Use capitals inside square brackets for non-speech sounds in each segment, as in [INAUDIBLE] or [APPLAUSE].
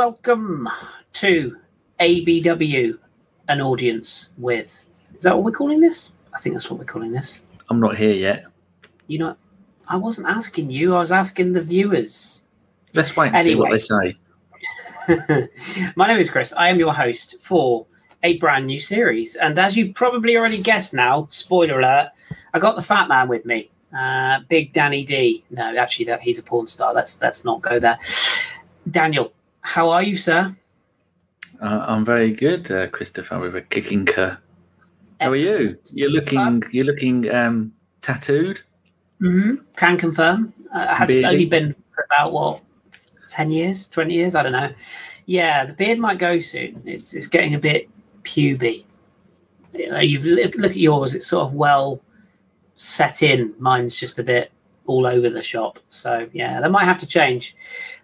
welcome to ABW, an audience with. Is that what we're calling this? I think that's what we're calling this. I'm not here yet. You know, I wasn't asking you. I was asking the viewers. Let's wait and see what they say. [LAUGHS] My name is Kris. I am your host for a brand new series, and as you've probably already guessed now, spoiler alert, I got the fat man with me, uh, Big Danny D. No, actually, that he's a porn star. Let's let's not go there. Daniel, how are you, sir? Uh, I'm very good, uh, Christopher, with a kicking cur. How are you? You're looking. You're looking um, tattooed. Mm-hmm. Can confirm. Uh, I have only been for about what ten years, twenty years. I don't know. Yeah, the beard might go soon. It's it's getting a bit puby. You know, you've look, look at yours. It's sort of well set in. Mine's just a bit all over the shop. So yeah, that might have to change.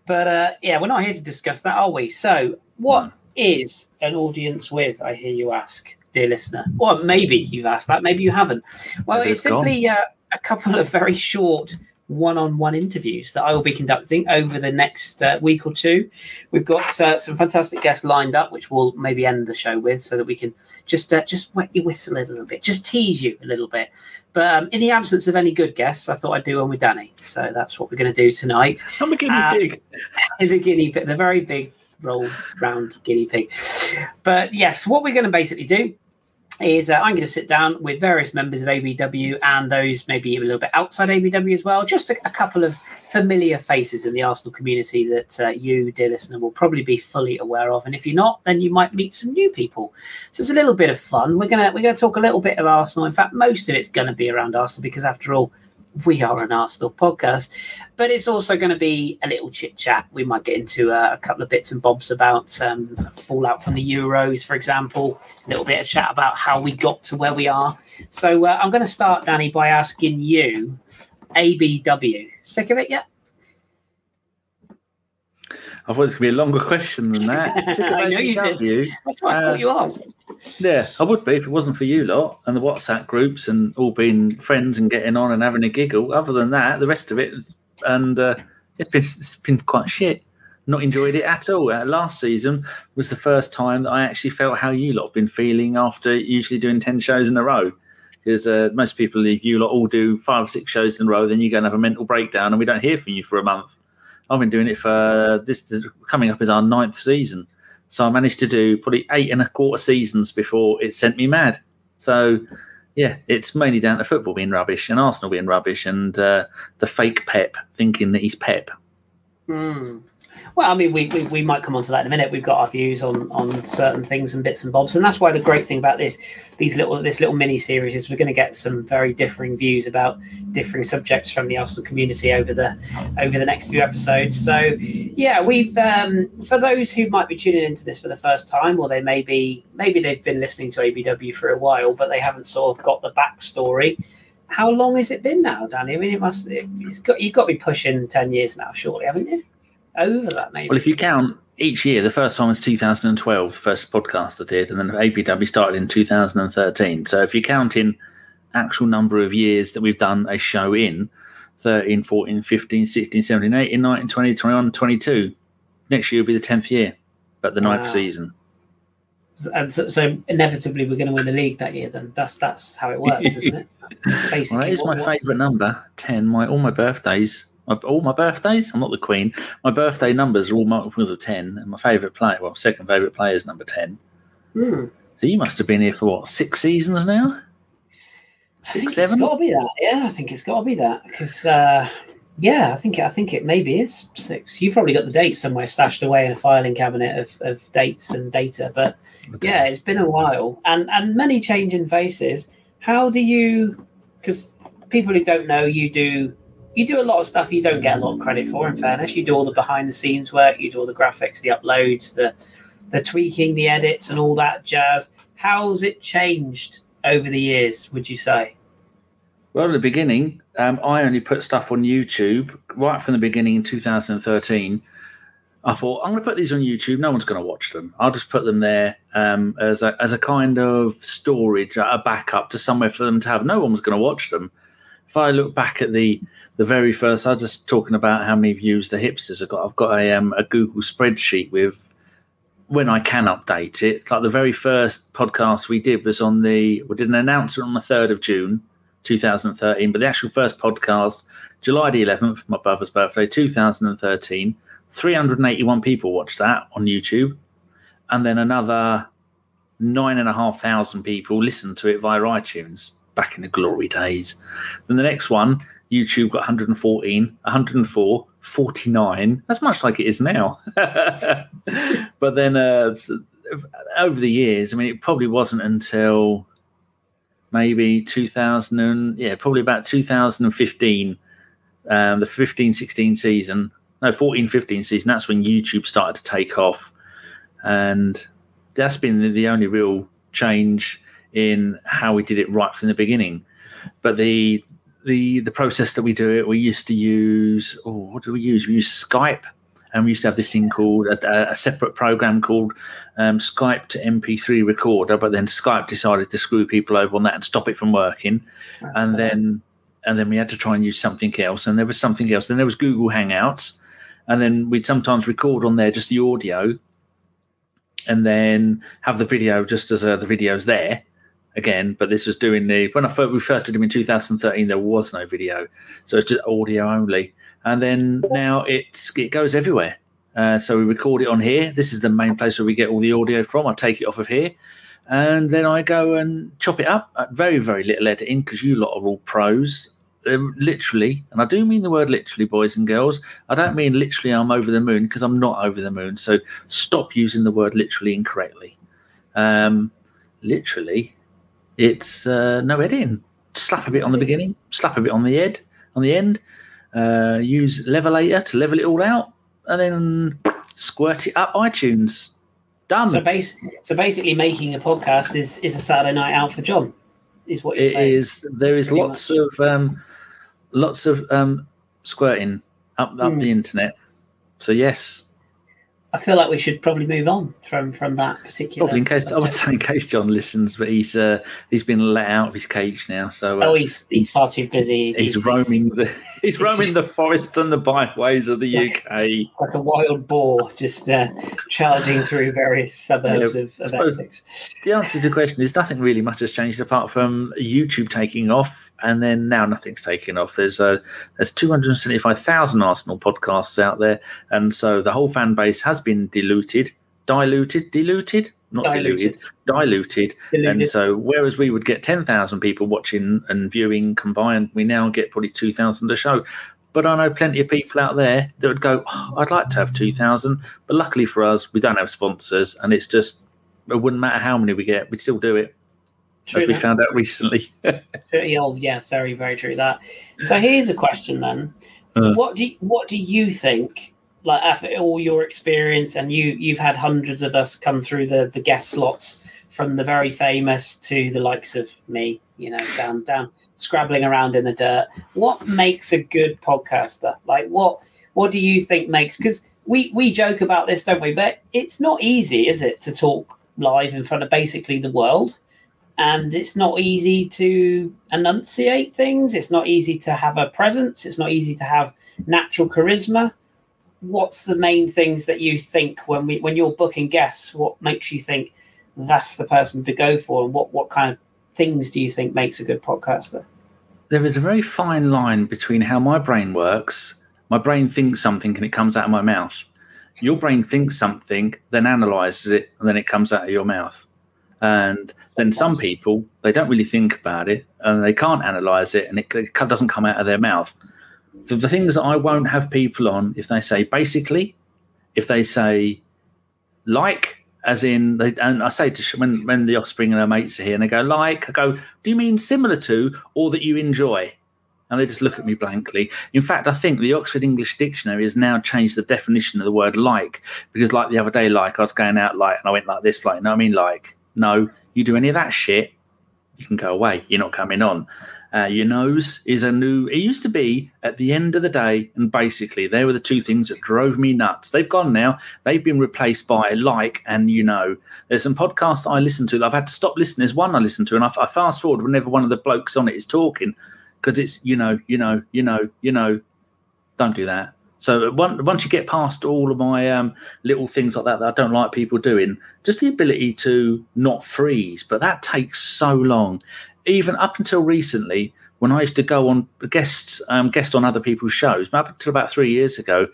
But uh, yeah, we're not here to discuss that, are we? So what is an audience with? I hear you ask, dear listener. Or maybe you've asked that. Maybe you haven't. Well, it's simply uh, a couple of very short one-on-one interviews that I will be conducting over the next uh, week or two. We've got uh, some fantastic guests lined up, which we'll maybe end the show with, so that we can just uh, just wet your whistle a little bit, just tease you a little bit. But um, in the absence of any good guests, I thought I'd do one with Danny. So that's what we're going to do tonight. [LAUGHS] I'm a guinea uh, pig. [LAUGHS] the guinea pig, the very big roll round guinea pig. But yes, what we're going to basically do is uh, I'm going to sit down with various members of ABW and those maybe a little bit outside ABW as well, just a, a couple of familiar faces in the Arsenal community that uh, you, dear listener, will probably be fully aware of. And if you're not, then you might meet some new people. So it's a little bit of fun. We're gonna we're gonna talk a little bit of Arsenal. In fact, most of it's going to be around Arsenal because after all, we are an Arsenal podcast, but it's also going to be a little chit chat. We might get into uh, a couple of bits and bobs about um, fallout from the Euros, for example, a little bit of chat about how we got to where we are. So uh, I'm going to start, Danny, by asking you ABW. Sick of it yet? I thought it was going to be a longer question than that. [LAUGHS] I know you did. That's why I thought you are. Yeah, I would be if it wasn't for you lot and the WhatsApp groups and all being friends and getting on and having a giggle. Other than that, the rest of it, and uh, it's, been, it's been quite shit. Not enjoyed it at all. Uh, last season was the first time that I actually felt how you lot have been feeling after usually doing 10 shows in a row. Because uh, most people, you lot all do five or six shows in a row, then you go and have a mental breakdown and we don't hear from you for a month. I've been doing it for this coming up as our ninth season. So I managed to do probably eight and a quarter seasons before it sent me mad. So yeah, it's mainly down to football being rubbish and Arsenal being rubbish and uh, the fake Pep thinking that he's Pep. Mm. Well, I mean, we, we, we might come on to that in a minute. We've got our views on on certain things and bits and bobs, and that's why the great thing about this these little this little mini series is we're going to get some very differing views about differing subjects from the Arsenal community over the over the next few episodes. So, yeah, we've um, for those who might be tuning into this for the first time, or they may be maybe they've been listening to ABW for a while, but they haven't sort of got the backstory how long has it been now, Danny? I mean, it must. It, has got you've got to be pushing ten years now, surely, haven't you? Over that, maybe. Well, if you count each year, the first time was 2012, the first podcast I did, and then ABW started in 2013. So if you count in actual number of years that we've done a show in 13, 14, 15, 16, 17, 18, 19, 20, 21, 22, next year will be the 10th year, but the ninth wow. season. And so, so, inevitably, we're going to win the league that year. Then that's that's how it works, isn't it? [LAUGHS] Basically, well, that is my favourite number, ten. My all my birthdays my, all my birthdays. I'm not the queen. My birthday numbers are all multiples of ten, and my favourite player, well, second favourite player is number ten. Hmm. So you must have been here for what six seasons now? Six, seven. It's got to be that. Yeah, I think it's got to be that because. Uh, yeah, I think I think it maybe is six. You probably got the dates somewhere stashed away in a filing cabinet of, of dates and data, but okay. yeah, it's been a while and and many changing faces. How do you? Because people who don't know, you do you do a lot of stuff you don't get a lot of credit for. In fairness, you do all the behind the scenes work, you do all the graphics, the uploads, the the tweaking, the edits, and all that jazz. How's it changed over the years? Would you say? Well, at the beginning, um, I only put stuff on YouTube right from the beginning in 2013. I thought I'm going to put these on YouTube. No one's going to watch them. I'll just put them there um, as a as a kind of storage, a backup to somewhere for them to have. No one was going to watch them if I look back at the the very first, I was just talking about how many views the hipsters have got. I've got a um, a Google spreadsheet with when I can update it. Like the very first podcast we did was on the we did an announcement on the third of June, 2013, but the actual first podcast, July the 11th, my brother's birthday, 2013. 381 people watched that on YouTube, and then another nine and a half thousand people listened to it via iTunes back in the glory days. Then the next one, YouTube got 114, 104, 49. That's much like it is now. [LAUGHS] but then uh, over the years, I mean, it probably wasn't until maybe 2000 and yeah, probably about 2015, um, the 15 16 season, no, 14 15 season. That's when YouTube started to take off. And that's been the only real change in how we did it right from the beginning. But the the the process that we do it, we used to use oh, what do we use? We use Skype, and we used to have this thing called a, a separate program called um, Skype to MP3 recorder. But then Skype decided to screw people over on that and stop it from working, and then and then we had to try and use something else, and there was something else. Then there was Google Hangouts, and then we'd sometimes record on there just the audio, and then have the video just as uh, the video's there again, but this was doing the when I first, we first did them in 2013. There was no video, so it's just audio only. And then now it's it goes everywhere. Uh, so we record it on here. This is the main place where we get all the audio from. I take it off of here, and then I go and chop it up. At very very little editing because you lot are all pros. Um, literally, and I do mean the word literally, boys and girls. I don't mean literally I'm over the moon because I'm not over the moon. So stop using the word literally incorrectly. Um, literally, it's uh, no editing. Slap a bit on the beginning, slap a bit on the head, on the end. Uh, use levelator to level it all out, and then squirt it up iTunes. Done. So, base, so basically, making a podcast is is a Saturday night out for John. Is what you're it saying. is. There is Pretty lots much. of um, lots of um, squirting up up mm. the internet. So yes, I feel like we should probably move on from from that particular. Probably in case subject. I would say in case John listens, but he's uh, he's been let out of his cage now. So uh, oh, he's he's far too busy. He's, he's roaming the [LAUGHS] he's roaming the forests and the byways of the UK like a wild boar, just uh, charging through various suburbs yeah, of, of Essex. The answer to the question is nothing really much has changed apart from YouTube taking off and then now nothing's taken off. There's uh, there's 275,000 Arsenal podcasts out there, and so the whole fan base has been diluted, diluted, diluted, not diluted, diluted, diluted. And so whereas we would get 10,000 people watching and viewing combined, we now get probably 2,000 a show. But I know plenty of people out there that would go, oh, I'd like to have 2,000. But luckily for us, we don't have sponsors, and it's just, it wouldn't matter how many we get, we'd still do it. True as we found out recently. [LAUGHS] yeah, very, very true. That. So here's a question then: uh, What do you, what do you think? Like after all your experience, and you you've had hundreds of us come through the the guest slots, from the very famous to the likes of me, you know, down down scrabbling around in the dirt. What makes a good podcaster? Like what what do you think makes? Because we we joke about this, don't we? But it's not easy, is it, to talk live in front of basically the world? And it's not easy to enunciate things. It's not easy to have a presence. It's not easy to have natural charisma. What's the main things that you think when we when you're booking guests? What makes you think that's the person to go for, and what what kind of things do you think makes a good podcaster? There is a very fine line between how my brain works. My brain thinks something and it comes out of my mouth. Your brain thinks something, then analyzes it, and then it comes out of your mouth and then some people they don't really think about it and they can't analyze it and it, doesn't come out of their mouth. The, the things that i won't have people on if they say basically if they say like as in they and i say to when when the offspring and their mates are here and they go like i go do you mean similar to or that you enjoy? And they just look at me blankly. In fact, I think the Oxford English Dictionary has now changed the definition of the word like because, like the other day, like I was going out like and I went like this, like, you no, I mean, like, no, you do any of that shit, you can go away. You're not coming on. Uh, your nose is a new. It used to be at the end of the day, and basically, they were the two things that drove me nuts. They've gone now. They've been replaced by like and you know. There's some podcasts I listen to that I've had to stop listening. There's one I listen to, and I, I fast forward whenever one of the blokes on it is talking because it's you know, you know, you know, you know. Don't do that. So once you get past all of my um, little things like that that I don't like people doing, just the ability to not freeze, but that takes so long. Even up until recently, when I used to go on guest um, guest on other people's shows, up until about three years ago,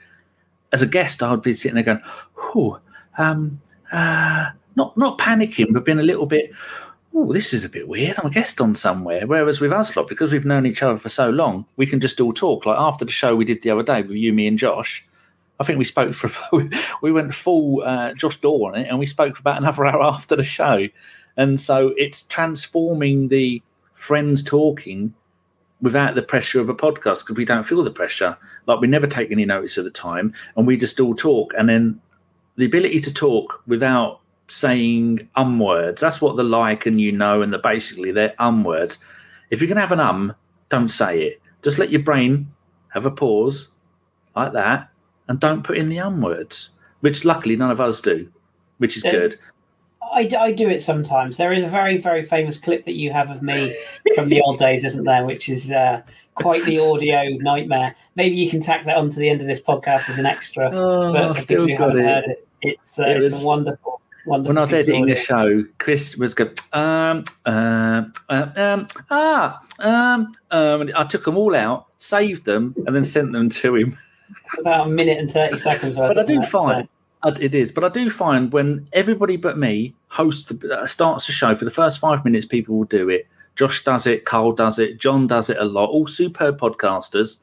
as a guest, I would be sitting there going, "Whew, um, uh, not not panicking, but being a little bit." Oh, this is a bit weird. I'm a guest on somewhere. Whereas with us lot, because we've known each other for so long, we can just all talk. Like after the show we did the other day with you, me, and Josh, I think we spoke for, [LAUGHS] we went full uh, Josh Door on it and we spoke for about another [LAUGHS] hour after the show. And so it's transforming the friends talking without the pressure of a podcast because we don't feel the pressure. Like we never take any notice of the time and we just all talk. And then the ability to talk without saying um words. That's what the like and you know, and the basically they're um words. If you're gonna have an um, don't say it. Just let your brain have a pause like that, and don't put in the um words, which luckily none of us do, which is good. I, I do it sometimes. There is a very, very famous clip that you have of me from the old days, isn't there? Which is uh, quite the audio nightmare. Maybe you can tack that onto the end of this podcast as an extra. Oh, for, for still got it. it. It's, uh, it it's was, a wonderful Wonderful when I was editing the show, Kris was going, um, uh, uh, um, ah, um, um, I took them all out, saved them, and then sent them to him. It's [LAUGHS] about a minute and 30 seconds. but I do that, find so. it is, but I do find when everybody but me hosts the, uh, starts the show for the first five minutes, people will do it. Josh does it, Carl does it, John does it a lot, all superb podcasters,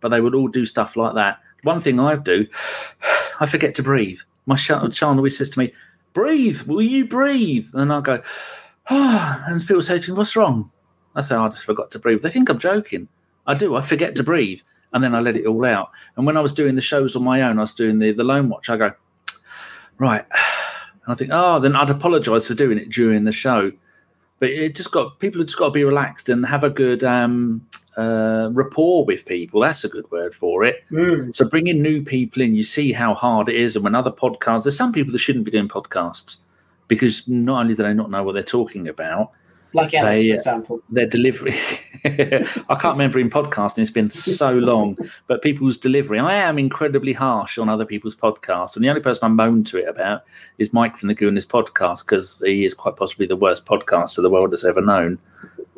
but they would all do stuff like that. One thing I do, [SIGHS] I forget to breathe. My child always says to me, breathe. Will you breathe? And I go, oh, and people say to me, what's wrong? I say, I just forgot to breathe. They think I'm joking. I do. I forget to breathe. And then I let it all out. And when I was doing the shows on my own, I was doing the, the Lone Watch, I go, right. And I think, oh, then I'd apologize for doing it during the show. But it just got, people have just got to be relaxed and have a good, um, uh, rapport with people. That's a good word for it. Mm. So bringing new people in, you see how hard it is. And when other podcasts, there's some people that shouldn't be doing podcasts because not only do they not know what they're talking about, like Ellis, they, for uh, example, their delivery. [LAUGHS] I can't remember in podcasting; it's been so [LAUGHS] long. But people's delivery, I am incredibly harsh on other people's podcasts, and the only person I moan to it about is Mike from the Gooners podcast because he is quite possibly the worst podcaster the world has ever known.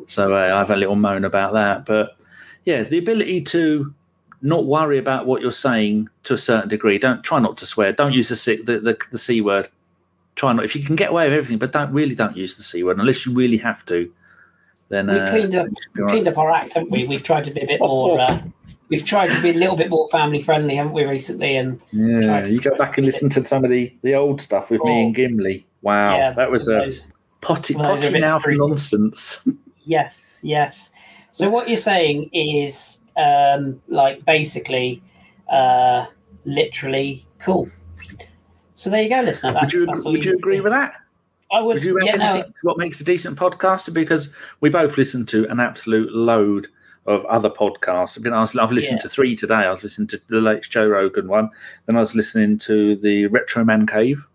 So uh, I have a little moan about that. But yeah, the ability to not worry about what you're saying to a certain degree. Don't try not to swear. Don't use the the, the, the c word. Try not if you can get away with everything, but don't really don't use the c word unless you really have to. Then we've uh, cleaned up right. cleaned up our act, haven't we? We've tried to be a bit more. Uh, we've tried to be a little bit more family friendly, haven't we, recently? And yeah, you go back and listen to some of the the old stuff with oh, me and Gimli. Wow, yeah, that was a potty potty mouth nonsense. [LAUGHS] Yes, yes. So what you're saying is um, like basically, uh, literally cool. So there you go, listener. That's, would you, would you agree with that? I would. Would you reckon yeah, no. what makes a decent podcaster? Because we both listen to an absolute load of other podcasts. I've, been, asked, I've listened yeah. to three today. I was listening to the latest Joe Rogan one. Then I was listening to the Retro Man Cave.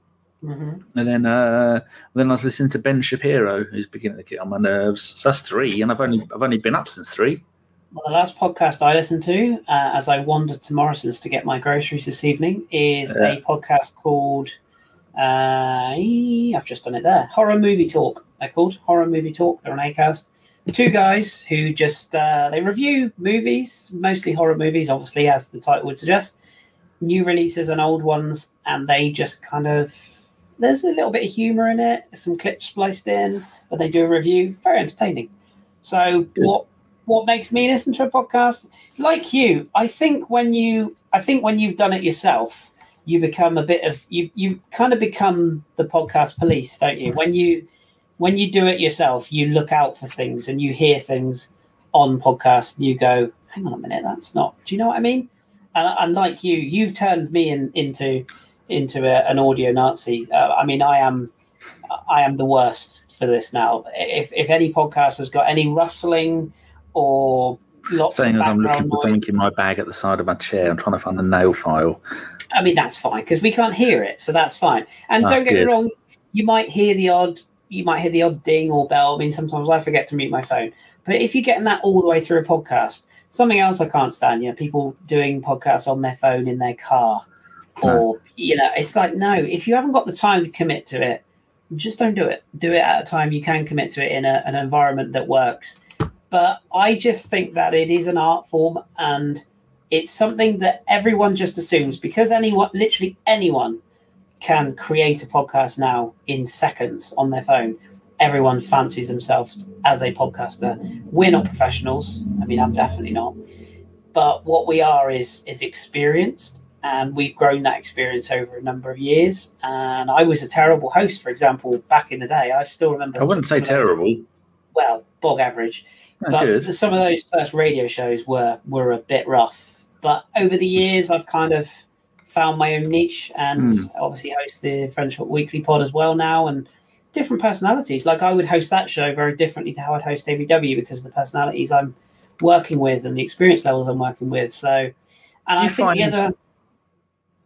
Mm-hmm. And then, uh, then I was listening to Ben Shapiro, who's beginning to get on my nerves. So that's three, and I've only I've only been up since three. Well, the last podcast I listened to, uh, as I wandered to Morrison's to get my groceries this evening, is yeah. a podcast called. Uh, I've just done it there. Horror Movie Talk. They're called Horror Movie Talk. They're on Acast. Two guys who just uh, they review movies, mostly horror movies, obviously, as the title would suggest, new releases and old ones, and they just kind of there's a little bit of humor in it, some clips spliced in, but they do a review. Very entertaining. So Good. what what makes me listen to a podcast? Like you, I think when you I think when you've done it yourself, you become a bit of you you kind of become the podcast police, don't you? When you when you do it yourself, you look out for things and you hear things on podcasts and you go, hang on a minute, that's not do you know what I mean? And, and like you, you've turned me in, into into a, an audio Nazi. Uh, I mean, I am I am the worst for this now. If if any podcast has got any rustling or lots saying as I'm looking for something in my bag at the side of my chair, I'm trying to find the nail file. I mean, that's fine because we can't hear it, so that's fine. And oh, don't get good. me wrong, you might hear the odd you might hear the odd ding or bell. I mean, sometimes I forget to mute my phone. But if you're getting that all the way through a podcast, something else I can't stand, you know, people doing podcasts on their phone in their car, or you know, it's like no. If you haven't got the time to commit to it, just don't do it. Do it at a time you can commit to it in a, an environment that works. But I just think that it is an art form and it's something that everyone just assumes because anyone, literally anyone, can create a podcast now in seconds on their phone. Everyone fancies themselves as a podcaster. We're not professionals. I mean, I'm definitely not. But what we are is is experienced, and we've grown that experience over a number of years. And I was a terrible host, for example, back in the day. I still remember. I wouldn't say terrible. well, bog average. Oh, but good. some of those first radio shows were were a bit rough. But over the years, I've kind of found my own niche and mm. obviously host the French Weekly Pod as well now and different personalities. Like I would host that show very differently to how I'd host ABW because of the personalities I'm working with and the experience levels I'm working with. So, and I think find, the other.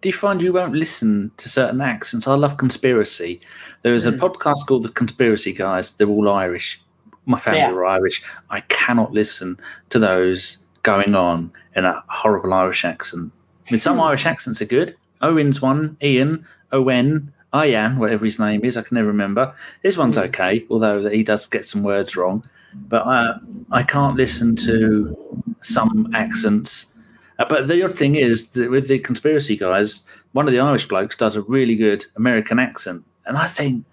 Do you find you won't listen to certain accents? I love conspiracy. There is a mm. podcast called The Conspiracy Guys. They're all Irish. My family yeah. are Irish. I cannot listen to those going on in a horrible Irish accent. I mean, some Irish accents are good. Owen's one, Ian, Owen, Ian, whatever his name is, I can never remember. His one's hmm. okay, although he does get some words wrong. But uh, I can't listen to some accents. Uh, but the odd thing is that with the conspiracy guys, one of the Irish blokes does a really good American accent. And I think,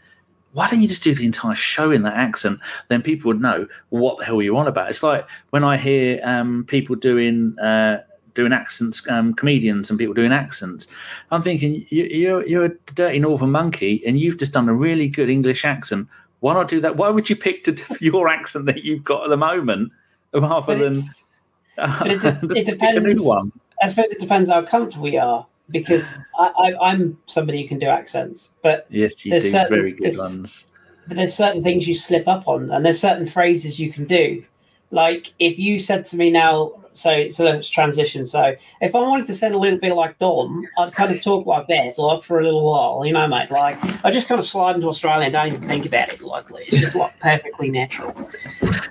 why don't you just do the entire show in that accent? Then people would know what the hell you want about. It's like when I hear um, people doing uh, doing accents, um, comedians and people doing accents. I'm thinking you're you're a dirty northern monkey, and you've just done a really good English accent. Why not do that? Why would you pick to [LAUGHS] your accent that you've got at the moment rather than? [LAUGHS] It, it depends. I suppose it depends how comfortable we are because I, am somebody who can do accents, but yes, you there's do certain, very good ones. But there's certain things you slip up on, and there's certain phrases you can do. Like if you said to me now, so so let's transition. So if I wanted to sound a little bit like Don, I'd kind of talk like that, like for a little while, you know, mate. Like I just kind of slide into Australia and don't even think about it. Like it's just like perfectly natural.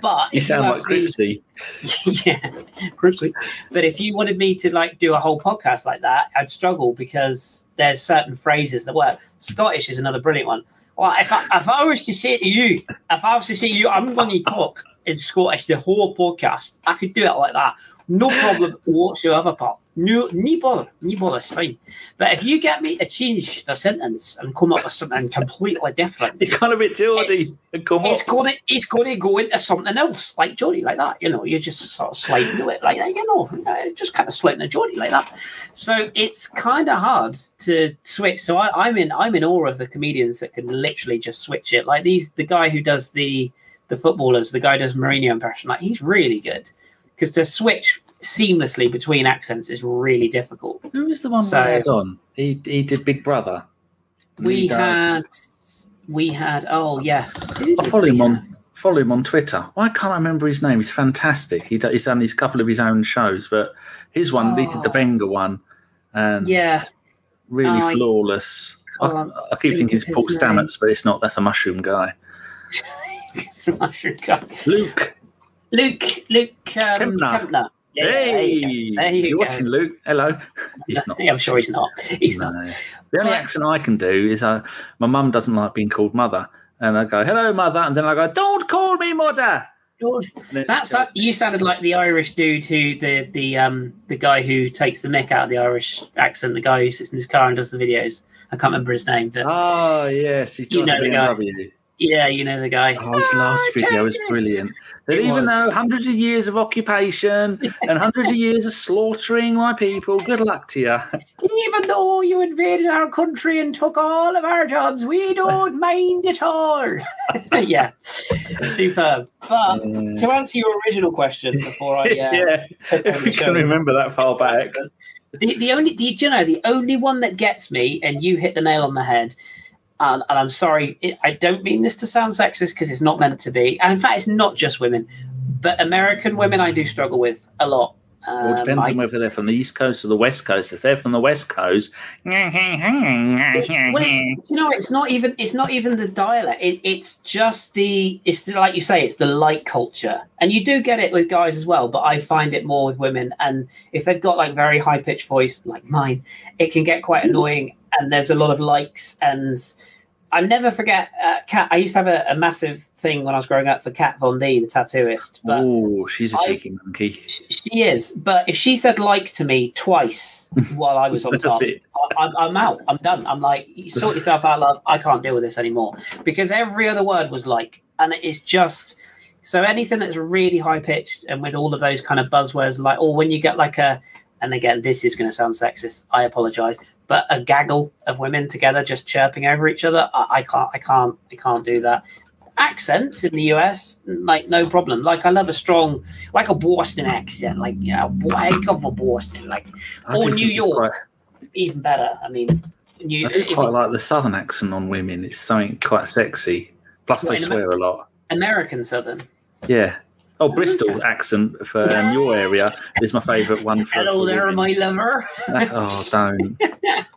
But you sound you like Cripsy. [LAUGHS] yeah, Cripsy. But if you wanted me to like do a whole podcast like that, I'd struggle because there's certain phrases that work. Scottish is another brilliant one. Well, if I, if I was to say to you, if I was to say to you, I'm going to talk in Scottish the whole podcast, I could do it like that. No problem whatsoever, Paul. No, no bother, no bother, it's fine. But if you get me to change the sentence and come up with something completely different, [LAUGHS] you kind of bit Geordie and come it's Going to, it's going to go into something else, like Geordie, like that. You know, you're just sort of slide into it like that, you know, uh, just kind of sliding into Geordie like that. So it's kind of hard to switch. So I, I'm in, I'm in awe of the comedians that can literally just switch it. Like these, the guy who does the, the footballers, the guy does Mourinho impression, like he's really good because to switch seamlessly between accents is really difficult. Who was the one so, we had on? He he did Big Brother. We had we had oh yes. I follow him on follow him on Twitter. Why can't I remember his name? He's fantastic. He, he's done these couple of his own shows, but his one, oh. he did the oh. Wenger one, and yeah, really oh, flawless. I, I, I, keep thinking it's Paul Stamets, but it's not. That's a mushroom guy. [LAUGHS] it's mushroom guy. Luke. Luke, Luke um, Kempner. Kempner. Yeah, hey, there you, are watching Luke. Hello. [LAUGHS] He's not. I'm sure he's not. He's no. not. The only accent I can do is uh, my mum doesn't like being called mother, and I go, "Hello, mother," and then I go, "Don't call me mother." George, that's goes, you sounded like the Irish dude who the the um the guy who takes the mick out of the Irish accent, the guy who sits in his car and does the videos. I can't remember his name, but oh yes, he's you know the guy. Yeah, you know the guy. Oh, his last oh, video was brilliant. That even was. though hundreds of years of occupation and hundreds of years of slaughtering my people, good luck to you. Even though you invaded our country and took all of our jobs, we don't [LAUGHS] mind at all. [LAUGHS] yeah, superb. But to answer your original question before I [LAUGHS] uh, yeah, if we can remember that far back. The, the only, the, you know, the only one that gets me, and you hit the nail on the head, and, and I'm sorry, it, I don't mean this to sound sexist because it's not meant to be. And in fact, it's not just women, but American women I do struggle with a lot. Um, well, it depends I, on whether they're from the East Coast or the West Coast. If they're from the West Coast, well, it, you know, it's not even it's not even the dialect. It, it's just the it's like you say, it's the light culture, and you do get it with guys as well. But I find it more with women, and if they've got like very high pitched voice like mine, it can get quite annoying. And there's a lot of likes and I never forget uh, Kat. I used to have a, a, massive thing when I was growing up for Kat Von D, the tattooist. Oh, she's a cheeky monkey. She is. But if she said like to me twice [LAUGHS] while I was on top, I, am out. I'm done. I'm like, you sort yourself out, love. I can't deal with this anymore because every other word was like, and it's just. So anything that's really high pitched and with all of those kind of buzzwords, like, or when you get like a, and again, this is going to sound sexist. I apologize but a gaggle of women together just chirping over each other, I, I can't, I can't, I can't do that. Accents in the US, like no problem. Like I love a strong, like a Boston accent, like you know, I come from Boston, like or New York, quite... even better. I mean, New, I do quite like the Southern accent on women. It's something quite sexy. Plus, they swear a lot. American Southern. Yeah, Oh, Bristol accent for um, your area is my favourite one. For, Hello for there, my lover. [LAUGHS] oh, don't.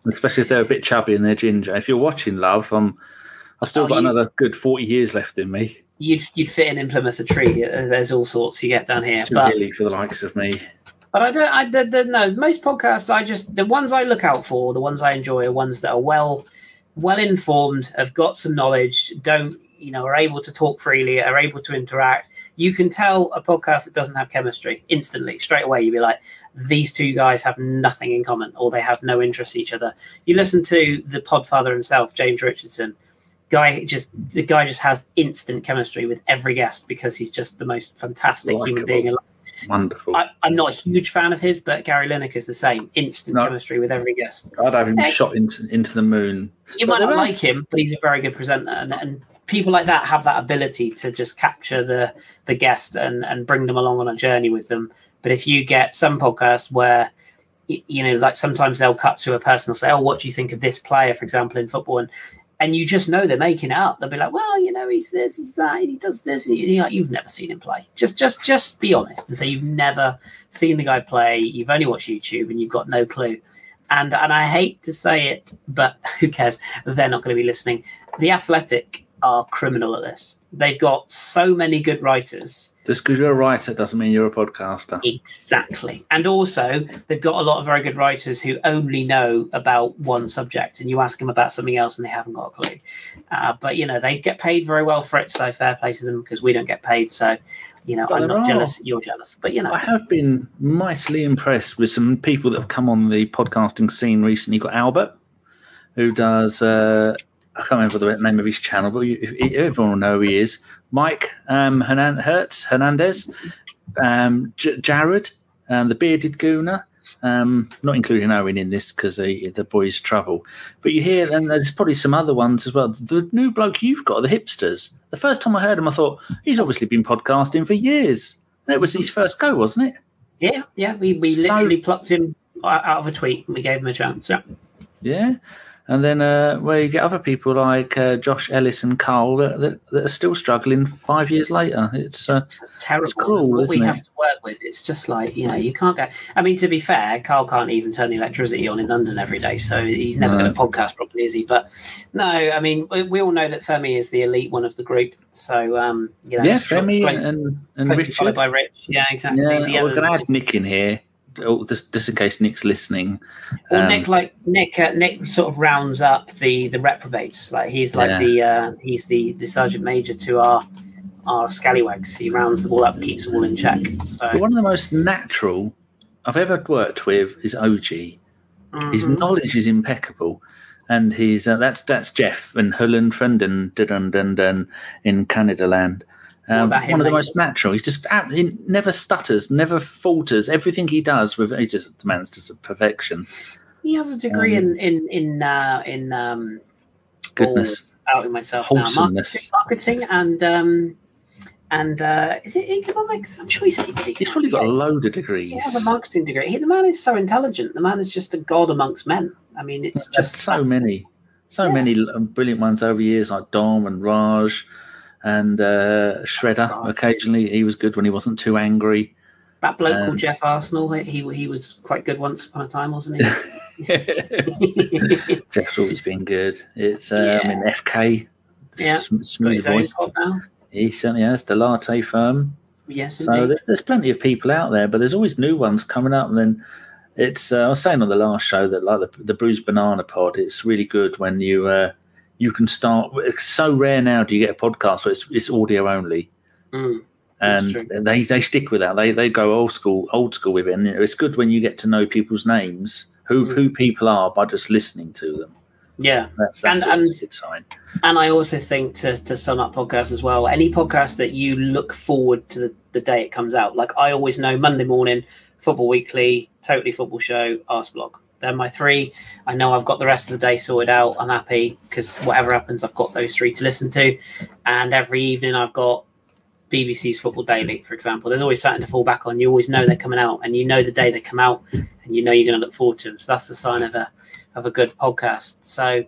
Especially if they're a bit chubby and they're ginger. If you're watching, love, um, I've still oh, got you, another good 40 years left in me. You'd, you'd fit in in Plymouth a tree. There's all sorts you get down here. Too but, hilly for the likes of me. But I don't, I, the, the, no, most podcasts, I just, the ones I look out for, the ones I enjoy are ones that are well, well informed, have got some knowledge, don't, you know, are able to talk freely, are able to interact you can tell a podcast that doesn't have chemistry instantly, straight away. You'd be like, these two guys have nothing in common, or they have no interest in each other. You listen to the Podfather himself, James Richardson. Guy just the guy just has instant chemistry with every guest because he's just the most fantastic Likeable. human being alive. Wonderful. I, am not a huge fan of his, but Gary Lineker is the same. Instant no, chemistry with every guest. I'd have him hey, shot into into the moon. You but might not like him, but he's a very good presenter, and, and people like that have that ability to just capture the the guest and and bring them along on a journey with them. But if you get some podcasts where you know, like sometimes they'll cut to a person and say, "Oh, what do you think of this player, for example, in football?" and and you just know they're making it up. They'll be like, "Well, you know, he's this, he's that, he does this," and you're like, "You've never seen him play." Just, just, just be honest and say you've never seen the guy play. You've only watched YouTube and you've got no clue. And and I hate to say it, but [LAUGHS] who cares? They're not going to be listening. The Athletic are criminal at this. They've got so many good writers. Just because you're a writer doesn't mean you're a podcaster. Exactly. And also, they've got a lot of very good writers who only know about one subject, and you ask them about something else and they haven't got a clue. Uh, but, you know, they get paid very well for it, so fair play to them because we don't get paid. So, you know, but I'm not jealous. You're jealous. But, you know. I have been mightily impressed with some people that have come on the podcasting scene recently. You've got Albert, who does. Uh, I can't remember the name of his channel, but you, everyone will know who he is. Mike um, Hernan- Hertz Hernandez, um, J- Jared, um, the bearded gooner. Um, not including Owen in this because the boys travel. But you hear, and there's probably some other ones as well. The new bloke you've got, the hipsters. The first time I heard him, I thought he's obviously been podcasting for years. And it was his first go, wasn't it? Yeah, yeah. We we so, literally plucked him out of a tweet and we gave him a chance. Yeah. Yeah. And then uh, where you get other people like uh, Josh Ellis and Carl that, that, that, are still struggling five years later. It's uh, terrible. It's cruel, what we it? have to work with. It's just like you know you can't go. I mean, to be fair, Carl can't even turn the electricity on in London every day, so he's never no. going to podcast properly, is he? But no, I mean, we, we, all know that Femi is the elite one of the group. So um, you know, yeah, Femi and, and Richard. followed by Rich. Yeah, exactly. Yeah, the we're going to add Nick in here oh, just, just in case Nick's listening. Well, um, Nick, like Nick, uh, Nick sort of rounds up the the reprobates. Like he's like yeah. the uh, he's the the sergeant major to our our scallywags. He rounds them all up, keeps them all in check. So one of the most natural I've ever worked with is OG. Mm-hmm. His knowledge is impeccable. And he's uh, that's that's Jeff and Hullen and dun dun dun in Canada land. Um, one of the most natural. He's just he never stutters, never falters. Everything he does with he just demands to perfection. He has a degree um, in in in uh, in um, goodness out in myself wholesomeness, now. marketing, marketing and um, and uh, is it economics? I'm sure he said he did. He's probably got a load of degrees. He has a marketing degree. He, the man is so intelligent. The man is just a god amongst men. I mean, it's just so many, so yeah. many brilliant ones over years like Dom and Raj and uh, Shredder occasionally. He was good when he wasn't too angry. That bloke um, called Jeff Arsenal, he he was quite good once upon a time, wasn't he? [LAUGHS] Jeff's always been good. It's uh, yeah. I mean FK, yeah. smooth voice. He certainly has the latte firm. Yes, so there's, there's plenty of people out there, but there's always new ones coming up. And then it's uh, I was saying on the last show that like the the Bruised Banana Pod, it's really good when you uh, you can start. It's so rare now. Do you get a podcast? So it's it's audio only. Mm and they they stick with that. They they go old school old school with it. And it's good when you get to know people's names, who mm. who people are by just listening to them. Yeah, that's, that's and, and, a good sign. And I also think to to sum up podcasts as well, any podcast that you look forward to the, the day it comes out. Like I always know Monday morning, Football Weekly, Totally Football Show, Arseblog. They're my three. I know I've got the rest of the day sorted out. I'm happy because whatever happens, I've got those three to listen to. And every evening, I've got BBC's Football Daily, for example. There's always something to fall back on. You always know they're coming out, and you know the day they come out, and you know you're going to look forward to them. So that's the sign of a of a good podcast. So,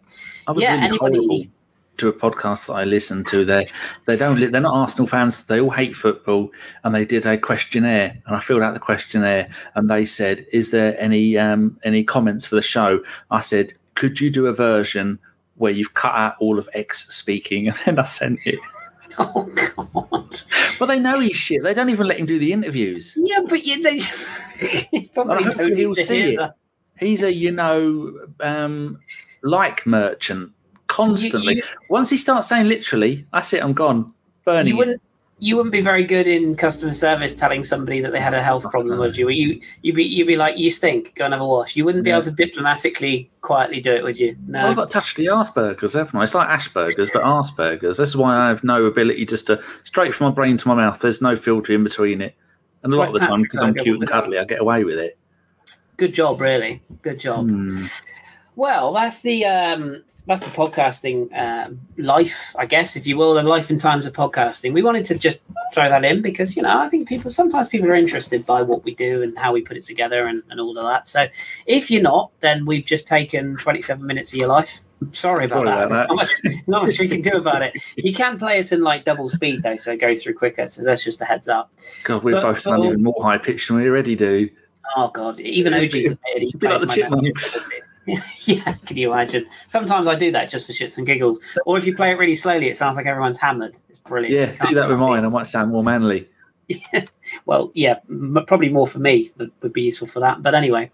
yeah, really anybody to a podcast that I listen to, they they don't they're not Arsenal fans. They all hate football, and they did a questionnaire, and I filled out the questionnaire, and they said, "Is there any um, any comments for the show?" I said, "Could you do a version where you've cut out all of X speaking?" [LAUGHS] And then I sent it. [LAUGHS] Oh God! But they know he's shit. They don't even let him do the interviews. Yeah, but you, they [LAUGHS] probably he'll see it. He's a you know um, like merchant constantly. You, you, Once he starts saying literally, "That's it, I'm gone." Burning. You wouldn't you wouldn't be very good in customer service telling somebody that they had a health problem, would you? You you'd be you'd be like, you stink, go and have a wash. You wouldn't be yeah. able to diplomatically quietly do it, would you? No. Well, I've got touched the Asperger's, haven't I? It's like Asperger's, but Asperger's. This is why I have no ability just to straight from my brain to my mouth. There's no filter in between it. And a lot of the time, because I'm cute and cuddly, I get away with it. Good job, really. Good job. Hmm. Well, that's the um, that's the podcasting um, life, I guess, if you will, the life and times of podcasting. We wanted to just throw that in because you know I think people sometimes people are interested by what we do and how we put it together and, and all of that. So if you're not, then we've just taken 27 minutes of your life. Sorry about that. About not, much, [LAUGHS] not much we can do about it. You can play us in like double speed though, so it goes through quicker. So that's just a heads up. God, we're both sounding even more high pitched than we already do. Oh God, even OG's admitted he like the chipmunks. [LAUGHS] yeah, can you imagine? Sometimes I do that just for shits and giggles. Or if you play it really slowly, it sounds like everyone's hammered. It's brilliant. Yeah, do that with mine. I might sound more manly. Yeah. [LAUGHS] Well, yeah, probably more for me would, would be useful for that. But anyway,